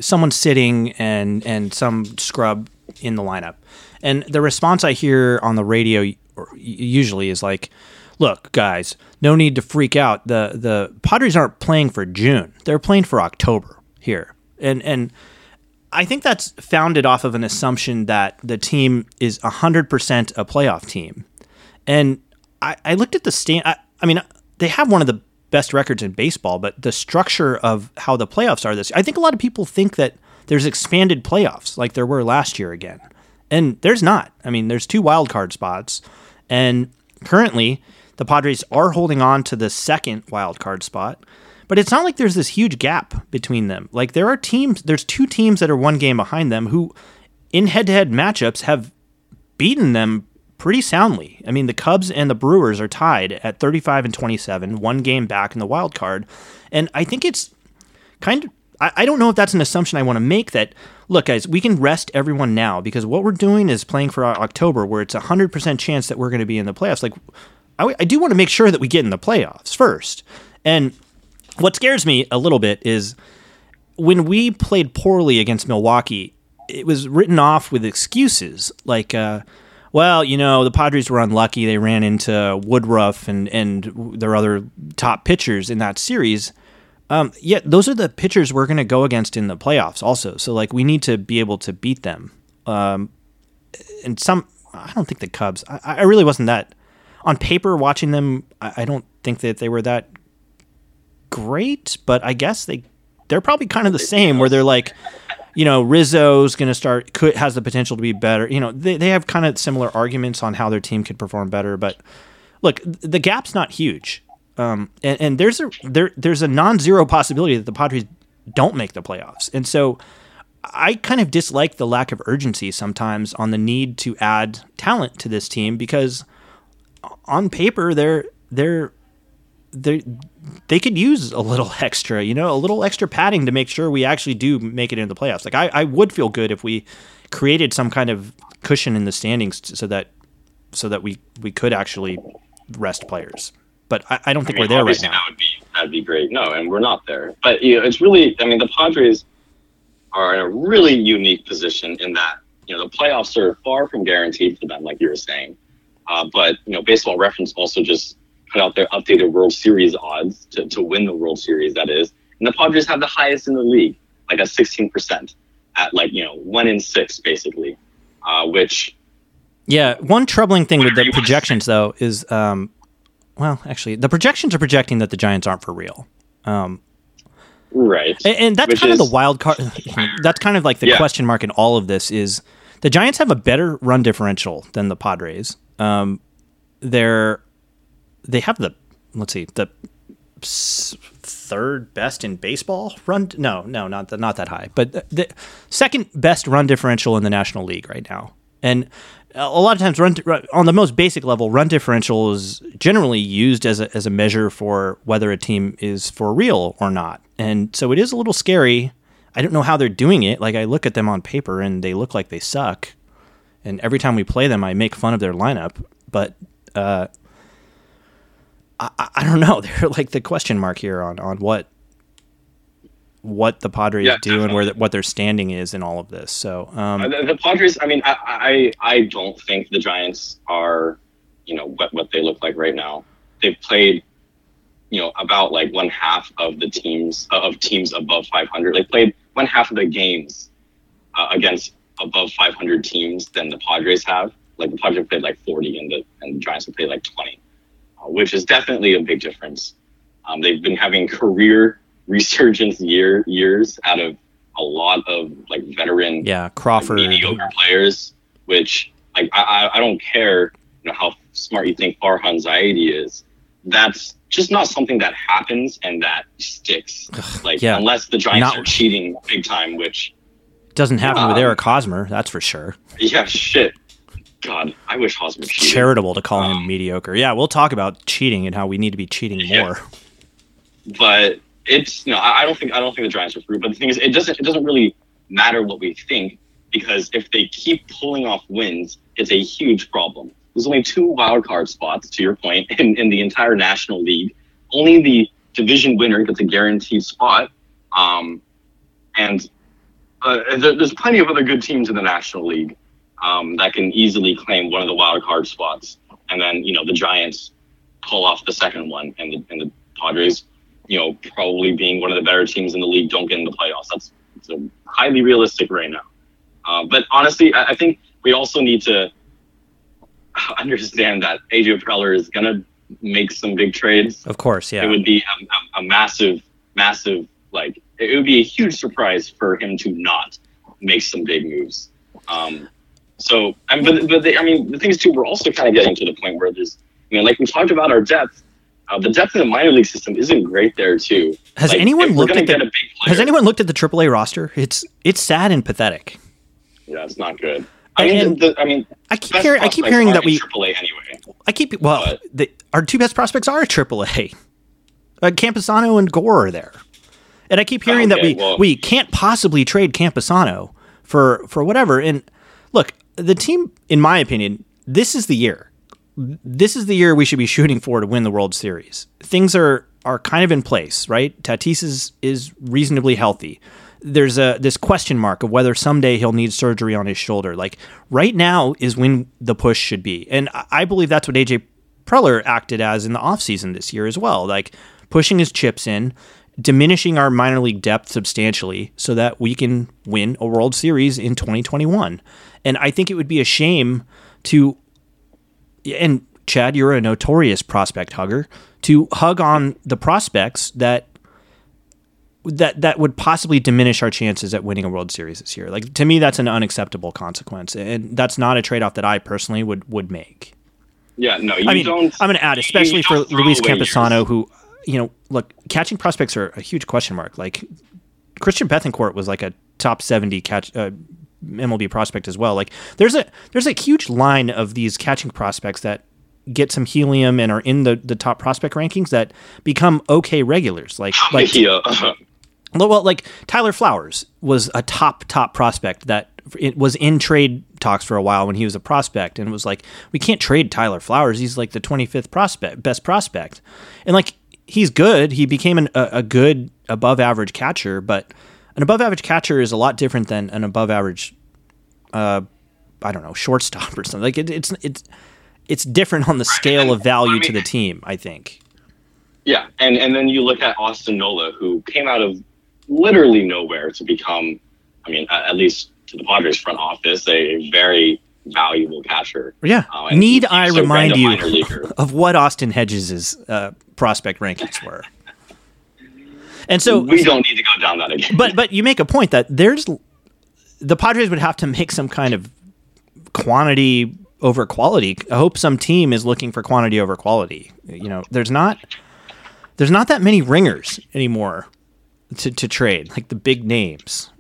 someone sitting and and some scrub in the lineup, and the response I hear on the radio usually is like, "Look, guys, no need to freak out. the The Padres aren't playing for June; they're playing for October here." And and I think that's founded off of an assumption that the team is 100% a playoff team. And I, I looked at the stand. I, I mean, they have one of the best records in baseball, but the structure of how the playoffs are this, I think a lot of people think that there's expanded playoffs like there were last year again. And there's not. I mean, there's two wild card spots. And currently, the Padres are holding on to the second wild card spot. But it's not like there's this huge gap between them. Like there are teams, there's two teams that are one game behind them who, in head-to-head matchups, have beaten them pretty soundly. I mean, the Cubs and the Brewers are tied at 35 and 27, one game back in the wild card, and I think it's kind of. I, don't know if that's an assumption I want to make. That look, guys, we can rest everyone now because what we're doing is playing for October, where it's a hundred percent chance that we're going to be in the playoffs. Like, I, I do want to make sure that we get in the playoffs first, and what scares me a little bit is when we played poorly against Milwaukee, it was written off with excuses like, uh, well, you know, the Padres were unlucky. They ran into Woodruff and, and their other top pitchers in that series. Um, yet those are the pitchers we're going to go against in the playoffs also. So, like, we need to be able to beat them. Um, and some, I don't think the Cubs, I, I really wasn't that. On paper, watching them, I, I don't think that they were that great, but I guess they they're probably kind of the same where they're like, you know, Rizzo's going to start could has the potential to be better. You know, they they have kind of similar arguments on how their team could perform better, but look, the gap's not huge. Um, and, and there's a there there's a non-zero possibility that the Padres don't make the playoffs. And so I kind of dislike the lack of urgency sometimes on the need to add talent to this team because on paper they're they're they they could use a little [LAUGHS] extra, you know, a little extra padding to make sure we actually do make it into the playoffs. Like I, I would feel good if we created some kind of cushion in the standings so that so that we we could actually rest players. But I, I don't think I mean, we're there right now. That would be that'd be great. No, and we're not there. But you know, it's really. I mean, the Padres are in a really unique position in that you know the playoffs are far from guaranteed for them, like you were saying. Uh, but you know, Baseball Reference also just put out their updated World Series odds to, to win the World Series. That is, and the Padres have the highest in the league, like a sixteen percent, at like you know one in six basically, uh, which Yeah, one troubling thing with the projections though is, um, well, actually, the projections are projecting that the Giants aren't for real. Um, right. and, and that's Which kind of the wild card. [LAUGHS] That's kind of like the Yeah. question mark in all of this is the Giants have a better run differential than the Padres. Um, they're they have the let's see the third best in baseball run. No, no, not the, not that high, but the, the second best run differential in the National League right now. And a lot of times, run on the most basic level, run differential is generally used as a, as a measure for whether a team is for real or not. And so it is a little scary. I don't know how they're doing it. Like I look at them on paper and they look like they suck. And every time we play them, I make fun of their lineup. But uh, I, I- don't know. [LAUGHS] They're like the question mark here on on what what the Padres Yeah, do and where the, what their standing is in all of this. So um, Uh, the, the Padres. I mean, I, I I don't think the Giants are, you know, what what they look like right now. They've played, you know, about like one half of the teams of teams above 500. They played one half of the games uh, against above 500 teams than the Padres have. Like the Padres played like 40, and the and the Giants have played like 20, uh, which is definitely a big difference. Um, they've been having career [LAUGHS] resurgence year years out of a lot of like veteran yeah, Crawford. mediocre players, which like I, I don't care you know how smart you think Farhan Zaidi is. That's just not something that happens and that sticks. Like yeah. unless the Giants Not- are cheating big time, which Doesn't happen with Um, Eric Hosmer, that's for sure. yeah, shit. God, I wish Hosmer cheated. Charitable to call him Um, mediocre. Yeah, we'll talk about cheating and how we need to be cheating Yeah. more. but it's no, I I don't think I don't think the Giants are through. But the thing is, it doesn't it doesn't really matter what we think because if they keep pulling off wins, it's a huge problem. There's only two wild card spots, to your point, in, in the entire National League. Only the division winner gets a guaranteed spot, um, and uh, there, there's plenty of other good teams in the National League um, that can easily claim one of the wild card spots. And then you know the Giants pull off the second one, and the and the Padres, you know, probably being one of the better teams in the league, don't get in the playoffs. That's, highly realistic right now. Uh, but honestly, I, I think we also need to [LAUGHS] understand that AJ Preller is gonna make some big trades. Of course, yeah. It would be a, a, a massive, massive like it would be a huge surprise for him to not make some big moves. Um, so, I mean, but, but they, I mean, the thing is too, we're also kind of getting to the point where there's, you know, like we talked about our depth. Uh, the depth in the minor league system isn't great there too. Has Like, anyone looked at the a big player, Has anyone looked at the AAA roster? It's it's sad and pathetic. Yeah, it's not good. I mean, the, I mean, I keep hearing I keep hearing that we AAA anyway. I keep well the, our two best prospects are AAA. Uh, Campusano and Gore are there, and I keep hearing that we well- we can't possibly trade Campusano for for whatever. And look, the team, in my opinion, this is the year. This is the year we should be shooting for to win the World Series. Things are are kind of in place, right? Tatis is is reasonably healthy. There's a this question mark of whether someday he'll need surgery on his shoulder. Like right now is when the push should be, and I- believe that's what AJ Preller acted as in the offseason this year as well. Like pushing his chips in, diminishing our minor league depth substantially so that we can win a World Series in 2021. And I think it would be a shame to and Chad, you're a notorious prospect hugger, to hug on the prospects that that that would possibly diminish our chances at winning a World Series this year. Like to me, that's an unacceptable consequence, and that's not a trade off that I personally would would make. Yeah, no, you I mean, don't. I'm going to add, especially for Luis Campusano, yours. who, you know, look, catching prospects are a huge question mark. Like Christian Bethancourt was like a top 70 catch uh, MLB prospect as well. Like there's a there's a huge line of these catching prospects that get some helium and are in the, the top prospect rankings that become okay regulars. Like [LAUGHS] like yeah. well, like Tyler Flowers was a top top prospect that it was in trade talks for a while when he was a prospect, and it was like we can't trade Tyler Flowers. He's like the 25th prospect, best prospect, and like he's good. He became an, a, a good above average catcher, but an above average catcher is a lot different than an above average, uh, I don't know, shortstop or something. Like it, it's it's it's different on the scale of value to the team. I think. Yeah, and and then you look at Austin Nola, who came out of literally nowhere to become, I mean, at, at least to the Padres front office, a very valuable catcher. Yeah. Uh, Need I remind you of what Austin Hedges' uh, prospect rankings were? And so, we don't need to go down that again. but but you make a point that there's the Padres would have to make some kind of quantity over quality. I hope some team is looking for quantity over quality. You know, there's not there's not that many ringers anymore to, to trade, like the big names.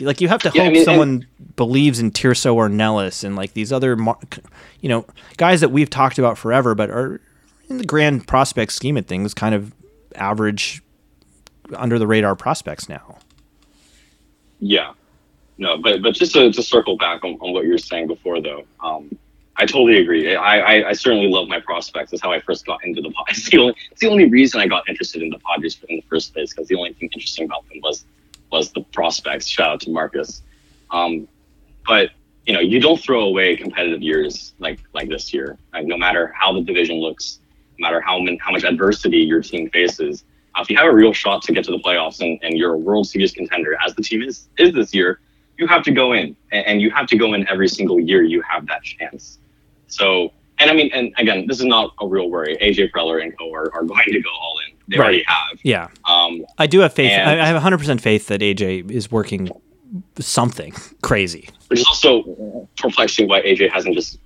Like you have to Yeah, I hope mean, and- someone believes in Tirso Ornelas and like these other, mar- you know, guys that we've talked about forever, but are in the grand prospect scheme of things, kind of average, under the radar prospects now. Yeah. No, but but just to, to circle back on, on what you were saying before, though, um, I totally agree. I, I, I certainly love my prospects. That's how I first got into the Padres. [LAUGHS] It's the only, it's the only reason I got interested in the Padres in the first place because the only thing interesting about them was was the prospects. Shout out to Marcus. Um, but you know, you don't throw away competitive years like like this year. Like, no matter how the division looks, no matter how how much adversity your team faces, if you have a real shot to get to the playoffs and, and you're a World Series contender, as the team is is this year, you have to go in, and, and you have to go in every single year. You have that chance. So, and I mean, and again, this is not a real worry. AJ Preller and co are, are going to go all in. They Right. already have. Yeah. Um, I do have faith. I I have 100% faith that AJ is working something crazy. which is also perplexing why AJ hasn't just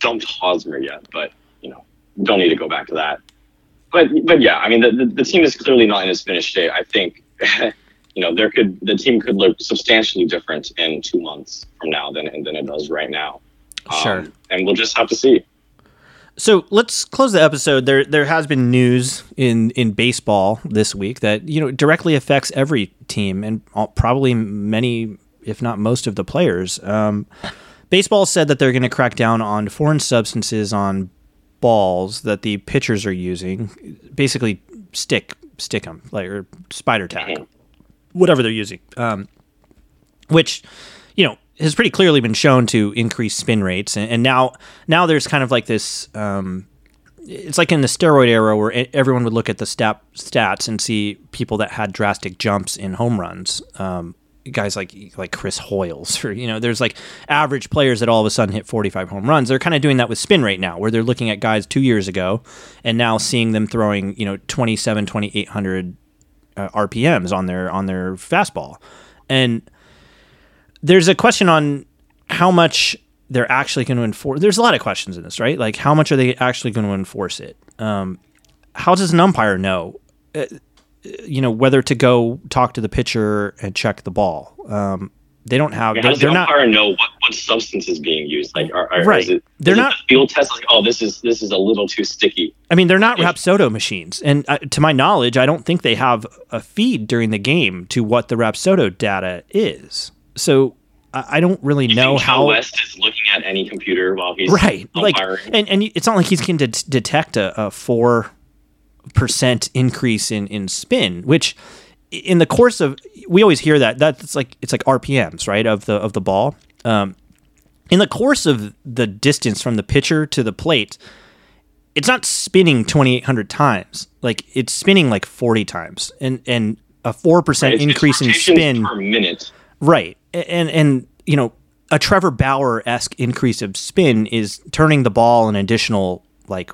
dumped Hosmer yet. But you know, don't need to go back to that. But but yeah, I mean, the, the, the team is clearly not in its finished state. I think [LAUGHS] you know there could the team could look substantially different in two months from now than than it does right now. Um, Sure. and we'll just have to see. So let's close the episode. There, there has been news in in baseball this week that you know directly affects every team and all, probably many, if not most, of the players. Um, baseball said that they're going to crack down on foreign substances on balls that the pitchers are using. Basically, stick stick them like or spider tack, whatever they're using. Um, which you know has pretty clearly been shown to increase spin rates and, and now now there's kind of like this um, it's like in the steroid era where everyone would look at the stat, stats and see people that had drastic jumps in home runs um, guys like like Chris Hoiles [LAUGHS] or you know there's like average players that all of a sudden hit 45 home runs they're kind of doing that with spin right now where they're looking at guys 2 years ago and now seeing them throwing you know 27 2800 uh, RPMs on their on their fastball and there's a question on how much they're actually going to enforce. There's a lot of questions in this, right? Like how much are they actually going to enforce it? Um, how does an umpire know, uh, you know, whether to go talk to the pitcher and check the ball? Um, they don't have. I mean, They're, the not. know what, what substance is being used? Like, are, are, Right. Is it, They're not- field test. Like, oh, this is this is a little too sticky. I mean, they're not Rapsodo machines, and uh, to my knowledge, I don't think they have a feed during the game to what the Rapsodo data is. So I, don't really know how. West is looking at any computer while he's right like and, and it's not like he's can de- detect a, a four percent increase in in spin which in the course of we always hear that that's like it's like rpms right of the of the ball um in the course of the distance from the pitcher to the plate it's not spinning 2800 times like it's spinning like 40 times and and a 4% It's- it's increase in spin per minute. Right. And and you know, a Trevor Bauer esque increase of spin is turning the ball an additional like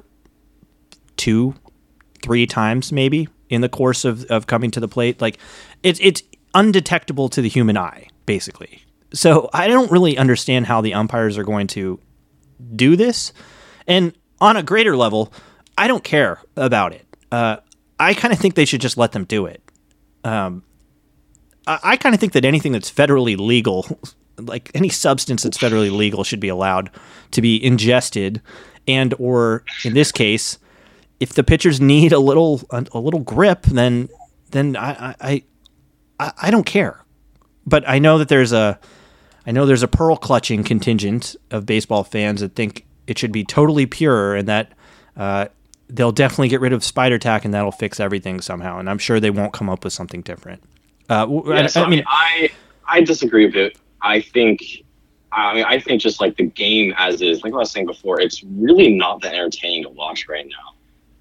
two, three times maybe in the course of, of coming to the plate. Like it's it's undetectable to the human eye, basically. So I don't really understand how the umpires are going to do this. And on a greater level, I don't care about it. Uh, I kind of think they should just let them do it. Um, I, I kind of think that anything that's federally legal, [LAUGHS] like any substance that's federally legal, should be allowed to be ingested, and or in this case, if the pitchers need a little a, a little grip, then then I I, I I don't care. But I know that there's a I know there's a pearl clutching contingent of baseball fans that think it should be totally pure and that uh, they'll definitely get rid of spider tack and that'll fix everything somehow. And I'm sure they won't come up with something different. Uh, Yeah, I, so, I mean, I I disagree with bit. I think I mean I think just like the game as is, like I was saying before, it's really not that entertaining to watch right now.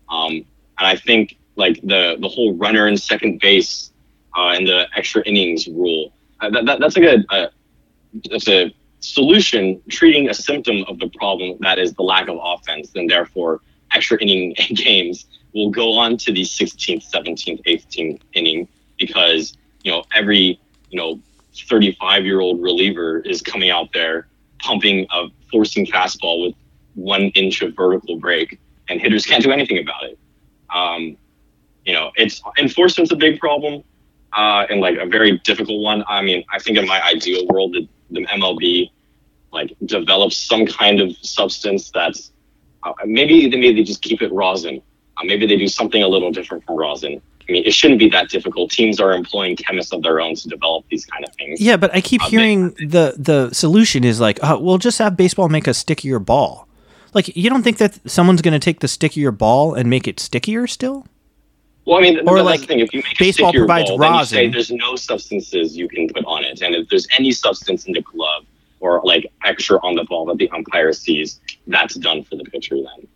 Um, and I think like the the whole runner in second base uh, and the extra innings rule uh, that, that that's like a, a it's a solution treating a symptom of the problem that is the lack of offense, and therefore extra inning [LAUGHS] games will go on to the 16th, 17th, 18th inning because you know every you know 35 year old reliever is coming out there pumping a four-seam fastball with one inch of vertical break, and hitters can't do anything about it. Um, you know, it's enforcement's a big problem uh, and like a very difficult one. I mean, I think in my ideal world, the, the MLB like develops some kind of substance that's uh, maybe they maybe they just keep it rosin. Uh, maybe they do something a little different from rosin. I mean, it shouldn't be that difficult. Teams are employing chemists of their own to develop these kind of things. yeah, but I keep Uh, they- hearing the the solution is like, oh, we'll just have baseball make a stickier ball. Like, you don't think that someone's going to take the stickier ball and make it stickier still? Well, I mean, Or that's like, the thing. If you make baseball a provides ball, then you say rosin. there's no substances you can put on it, and if there's any substance in the glove or like extra on the ball that the umpire sees, that's done for the pitcher. Then,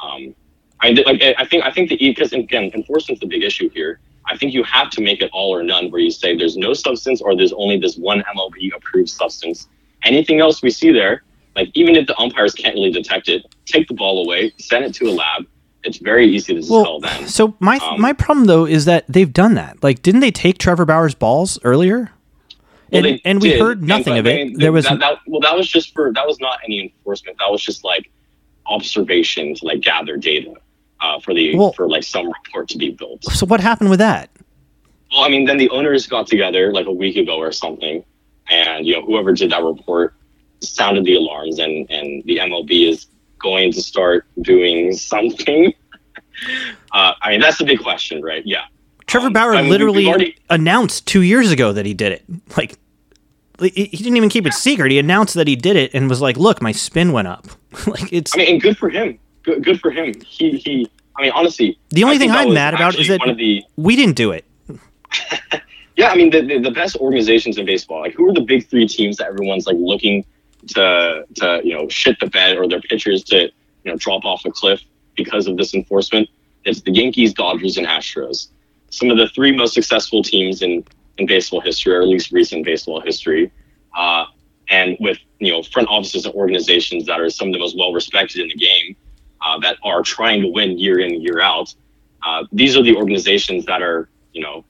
um, I like. I think. I think the because again, enforcement's the big issue here. I think you have to make it all or none, where you say there's no substance or there's only this one MLB approved substance. Anything else we see there, like even if the umpires can't really detect it, take the ball away, send it to a lab. It's very easy to Well, dispel then. so my Um, my problem though is that they've done that. Like, didn't they take Trevor Bauer's balls earlier? Well, and and we heard nothing but, of it. mean, There was that, that, well, that was just for that was not any enforcement. That was just like observation to like gather data uh, for the Well- for like some report to be built. so what happened with that? Well, I mean, then the owners got together like a week ago or something, and you know whoever did that report sounded the alarms, and and the MLB is going to start doing something. [LAUGHS] Uh, I mean, that's the big question, right? Yeah. Trevor Um, Bauer I mean, literally already- announced two years ago that he did it. Like, he he didn't even keep it secret. He announced that he did it and was like, "Look, my spin went up." [LAUGHS] like, it's I mean, and good for him. Good, good for him. He he. I mean, honestly, The only thing I'm mad about is that- one of the we didn't do it. [LAUGHS] yeah. I mean, the, the the best organizations in baseball. Like, who are the big three teams that everyone's like looking to to you know shit the bed or their pitchers to you know drop off a cliff because of this enforcement? It's the Yankees, Dodgers, and Astros. Some of the three most successful teams in in baseball history, or at least recent baseball history. Uh, and with you know front offices and organizations that are some of the most well respected in the game, uh, that are trying to win year in year out. Uh, these are the organizations that are you know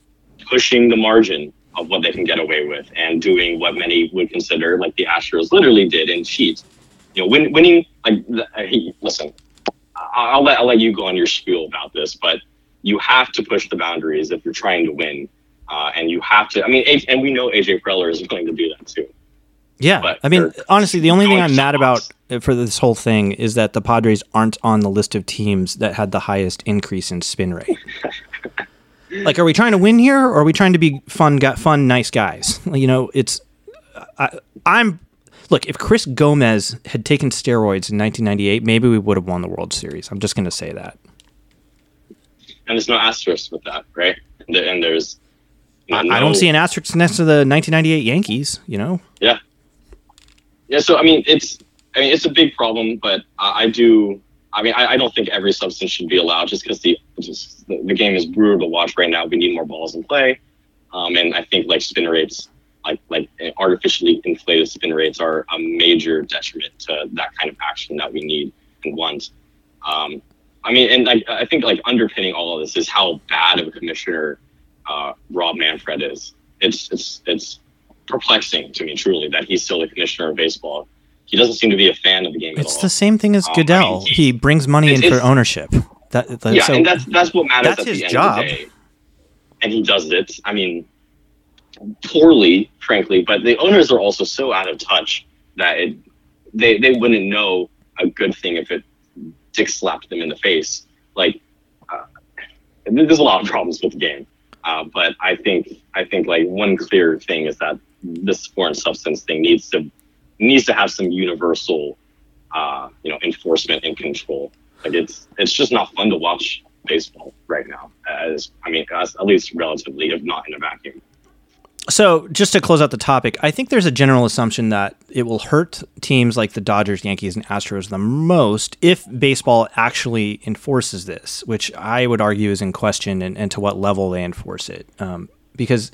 pushing the margin of what they can get away with and doing what many would consider like the Astros literally did and cheat. You know, win, winning like the, uh, he, listen, I'll let I'll let you go on your spiel about this, but you have to push the boundaries if you're trying to win. Uh, and you have to. I mean, and we know AJ Preller is willing to do that too. Yeah, But I mean, honestly, the only thing I'm mad about for this whole thing is that the Padres aren't on the list of teams that had the highest increase in spin rate. [LAUGHS] like, are we trying to win here, or are we trying to be fun, got fun, nice guys? [LAUGHS] You know, it's I, I'm look. If Chris Gomez had taken steroids in 1998, maybe we would have won the World Series. I'm just going to say that. And there's no asterisk with that, right? And, there- and there's I, no- I don't see an asterisk next to the 1998 Yankees. You know, Yeah. Yeah. So I mean, it's I mean it's a big problem, but I, I do. I mean, I, I don't think every substance should be allowed just because the just the, the game is brutal to watch right now. We need more balls in play, um, and I think like spin rates, like like artificially inflated spin rates, are a major detriment to that kind of action that we need and want. Um, I mean, and I, I think like underpinning all of this is how bad of a commissioner uh, Rob Manfred is. It's it's it's perplexing to me truly that he's still the commissioner of baseball. He doesn't seem to be a fan of the game it's at all. the same thing as Um, I Goodell. mean, he, he- brings money in for ownership. That, that- yeah, so and that's that's what matters that's at his the end job. of the day. And he does it. I mean, poorly, frankly. But the owners are also so out of touch that it they they wouldn't know a good thing if it dick slapped them in the face. Like uh, there's a lot of problems with the game, uh, but I think I think like one clear thing is that this foreign substance thing needs to needs to have some universal uh, you know enforcement and control. Like it's it's just not fun to watch baseball right now. As I mean, as, at least relatively, if not in a vacuum. So, just to close out the topic, I think there's a general assumption that it will hurt teams like the Dodgers, Yankees, and Astros the most if baseball actually enforces this, which I would argue is in question and, and to what level they enforce it. Um, because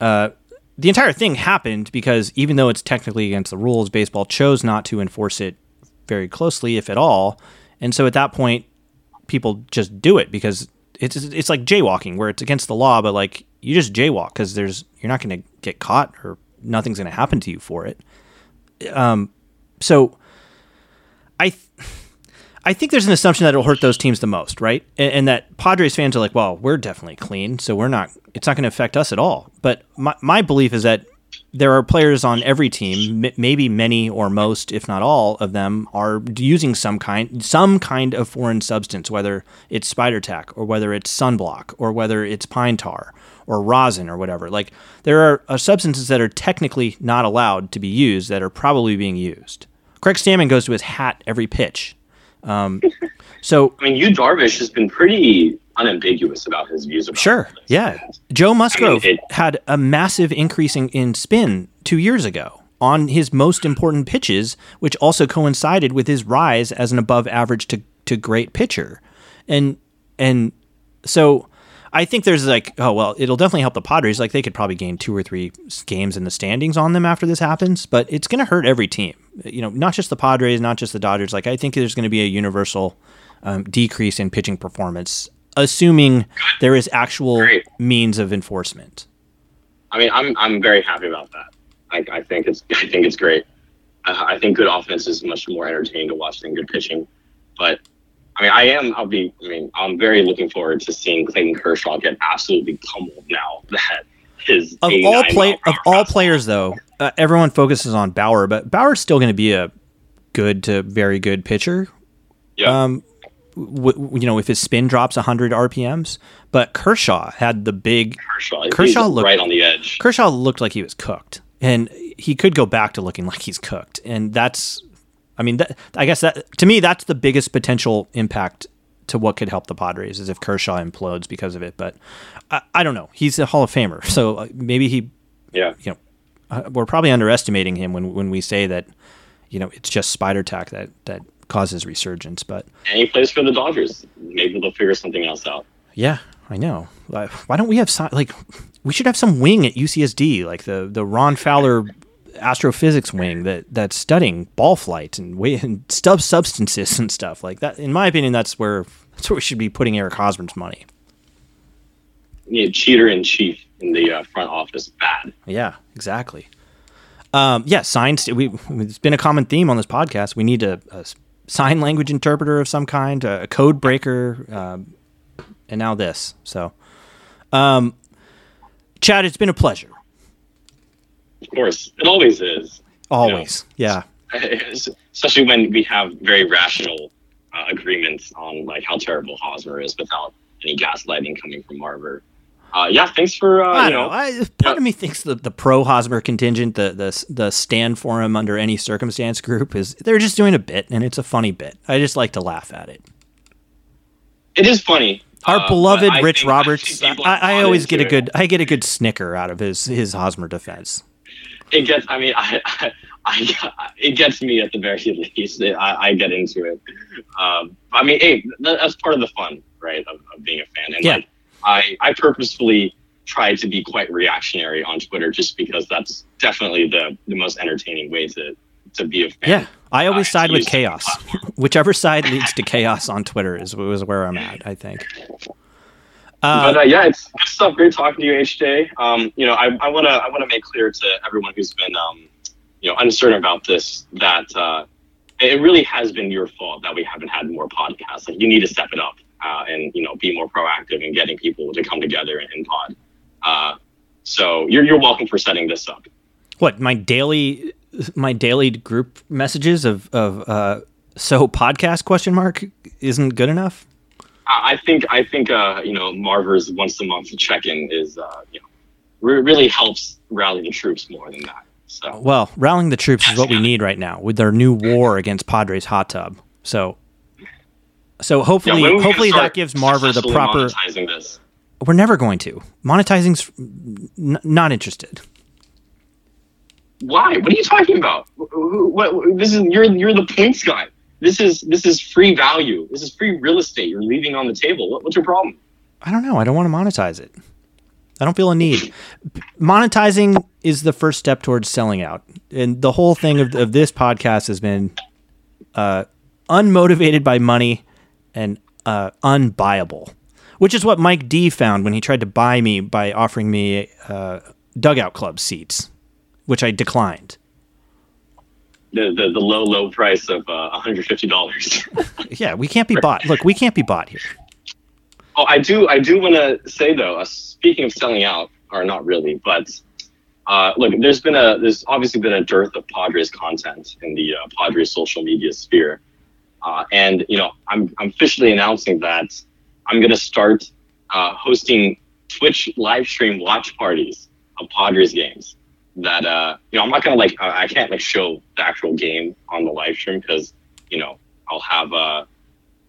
uh, the entire thing happened because even though it's technically against the rules, baseball chose not to enforce it very closely, if at all. And so at that point, people just do it because it's it's like jaywalking where it's against the law, but like you just jaywalk because there's you're not going to get caught or nothing's going to happen to you for it. Um, so I. Th- I think there's an assumption that it'll hurt those teams the most, right? And, and, that Padres fans are like, well, we're definitely clean, so we're not. It's not going to affect us at all. But my my belief is that there are players on every team, m- maybe many or most, if not all of them, are using some kind some kind of foreign substance, whether it's spider tack or whether it's sunblock or whether it's pine tar or rosin or whatever. Like there are uh, substances that are technically not allowed to be used that are probably being used. Craig Stammen goes to his hat every pitch. Um, [LAUGHS] so I mean, Yu Darvish has been pretty unambiguous about his views about Sure. this. Yeah. Joe Musgrove I mean, it- had a massive increase in, in spin two years ago on his most important pitches, which also coincided with his rise as an above average to, to great pitcher. And and so I think there's like, oh well, it'll definitely help the Padres. Like they could probably gain two or three games in the standings on them after this happens, but it's going to hurt every team. You know, not just the Padres, not just the Dodgers. Like I think there's going to be a universal um, decrease in pitching performance, assuming there is actual Great. means of enforcement. I mean, I'm I'm very happy about that. I, I think it's I think it's great. I, I think good offense is much more entertaining to watch than good pitching. But I mean, I am. I'll be. I mean, I'm very looking forward to seeing Clayton Kershaw get absolutely pummeled now that his Of all play of all players, though, uh, everyone focuses on Bauer, but Bauer's still going to be a good to very good pitcher. Yeah. Um, w- you know, if his spin drops 100 RPMs, but Kershaw had the big Kershaw. Kershaw looked- right on the edge. Kershaw looked like he was cooked, and he could go back to looking like he's cooked, and that's, I mean, that, I guess that to me that's the biggest potential impact to what could help the Padres is if Kershaw implodes because of it. But I, I don't know. He's a Hall of Famer, so uh, maybe he, Yeah. you know, uh, we're probably underestimating him when when we say that, you know, it's just spider tack that that causes resurgence. But And he plays for the Dodgers. Maybe they'll figure something else out. yeah, I know. Why don't we have like we should have some wing at UCSD, like the the Ron Fowler astrophysics wing that that's studying ball flight and weight and stub substances and stuff like that. In my opinion, that's where that's where we should be putting Eric Hosmer's money. Yeah, cheater in chief in the uh, front office. Bad. Yeah, exactly. Um, yeah, signs. We it's been a common theme on this podcast. We need a, a sign language interpreter of some kind, a code breaker, um, and now this. So, um, Chad, it's been a pleasure. Of course, it always is. Always. Yeah. [LAUGHS] especially when we have very rational uh, agreements on like how terrible Hosmer is without any gaslighting coming from Marver. Uh, yeah, thanks for uh, I you know. know. I, part of me thinks the, the pro Hosmer contingent, the, the the stand for him under any circumstance group is they're just doing a bit, and it's a funny bit. I just like to laugh at it. It is funny. Our uh, beloved Rich Roberts, I, I always get a into it. good I get a good snicker out of his his Hosmer defense. It gets. I mean, [LAUGHS] I, I, I it gets me at the very [LAUGHS] least. I, I get into it. Um, I mean, hey, that- that's part of the fun, right, of, of being a fan. And Yeah. like, I I purposefully try to be quite reactionary on Twitter just because that's definitely the the most entertaining way to to be a fan. Yeah, I always Uh, side with chaos. [LAUGHS] Whichever side leads to chaos on Twitter is is where I'm at. I think. Uh, but uh, yeah, it's good stuff. Great talking to you, HJ. Um, you know, I, I wanna I wanna make clear to everyone who's been um, you know uncertain about this that uh, it really has been your fault that we haven't had more podcasts. Like you need to step it up uh, and you know be more proactive in getting people to come together and, and pod. Uh, So you're you're welcome for setting this up. What my daily my daily group messages of of uh, so podcast question mark isn't good enough. I think I think uh, you know Marver's once a month check in is uh, you know re- really helps rally the troops more than that. So Well, rallying the troops is what we [LAUGHS] need right now with their new war against Padres hot tub. So, so hopefully, when are we gonna hopefully that gives Marver the proper. monetizing this. We're never going to monetizing's n- not interested. Why? What are you talking about? Wh- wh- What, this is you're you're the points guy. This is this is free value. This is free real estate. You're leaving on the table. What, what's your problem? I don't know. I don't want to monetize it. I don't feel a need. Monetizing is the first step towards selling out, and the whole thing of, of this podcast has been uh, unmotivated by money and uh, unbuyable, which is what Mike D found when he tried to buy me by offering me uh, dugout club seats, which I declined. The the, the low low price of uh, 150 dollars. [LAUGHS] Yeah, we can't be bought. Look, we can't be bought here. Oh, I do. I do want to say though. Uh, speaking of selling out, or not really, but uh, look, there's been a there's obviously been a dearth of Padres content in the uh, Padres social media sphere, uh, and you know I'm I'm officially announcing that I'm going to start uh, hosting Twitch live stream watch parties of Padres games. That uh, you know I'm not gonna like uh, I can't like show the actual game on the live stream because you know I'll have uh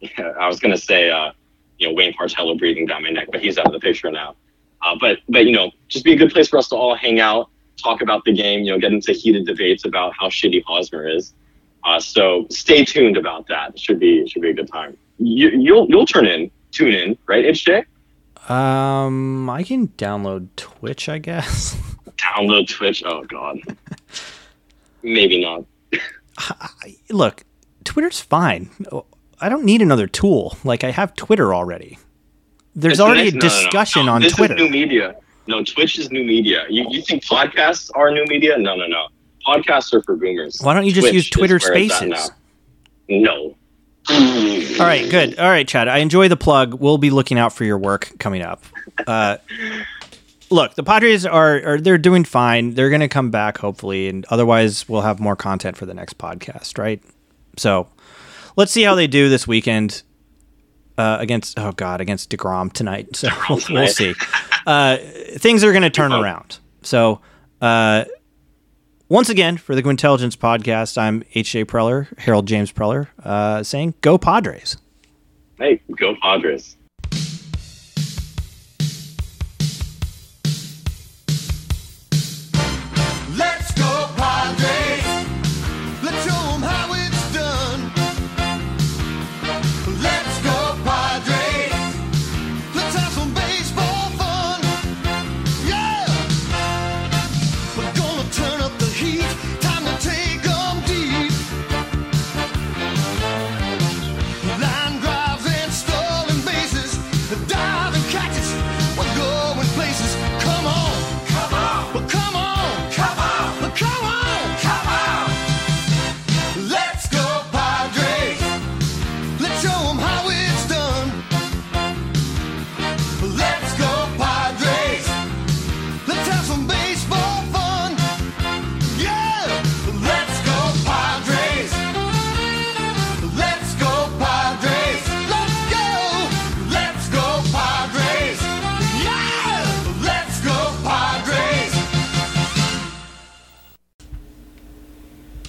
[LAUGHS] I was gonna say uh you know Wayne Partello breathing down my neck, but he's out of the picture now. Uh, but but you know, just be a good place for us to all hang out, talk about the game, you know, get into heated debates about how shitty Hosmer is. Uh, so stay tuned about that. Should be should be a good time. You, you'll you'll turn in, tune in, right, HJ? Um, I can download Twitch, I guess. [LAUGHS] Download Twitch. Oh God. Maybe not. [LAUGHS] look, Twitter's fine. I don't need another tool. Like I have Twitter already. There's It's already a nice- no, no, no. discussion No, on this Twitter. Is new media. No, Twitch is new media. You, you think podcasts are new media? No, no, no. Podcasts are for boomers. Why don't you just Twitch use Twitter where it's at Spaces? No. All right, good. All right, Chad. I enjoy the plug. We'll be looking out for your work coming up. Uh, look, the Padres are, are they're doing fine. They're going to come back hopefully, and otherwise we'll have more content for the next podcast, right? So let's see how they do this weekend uh, against oh god against Degrom tonight. So [LAUGHS] we'll, we'll see. Uh, things are going to turn around. So. Uh, once again, for the Gwintelligence podcast, I'm H.J. Preller, Harold James Preller, uh, saying, Go Padres. Hey, go Padres.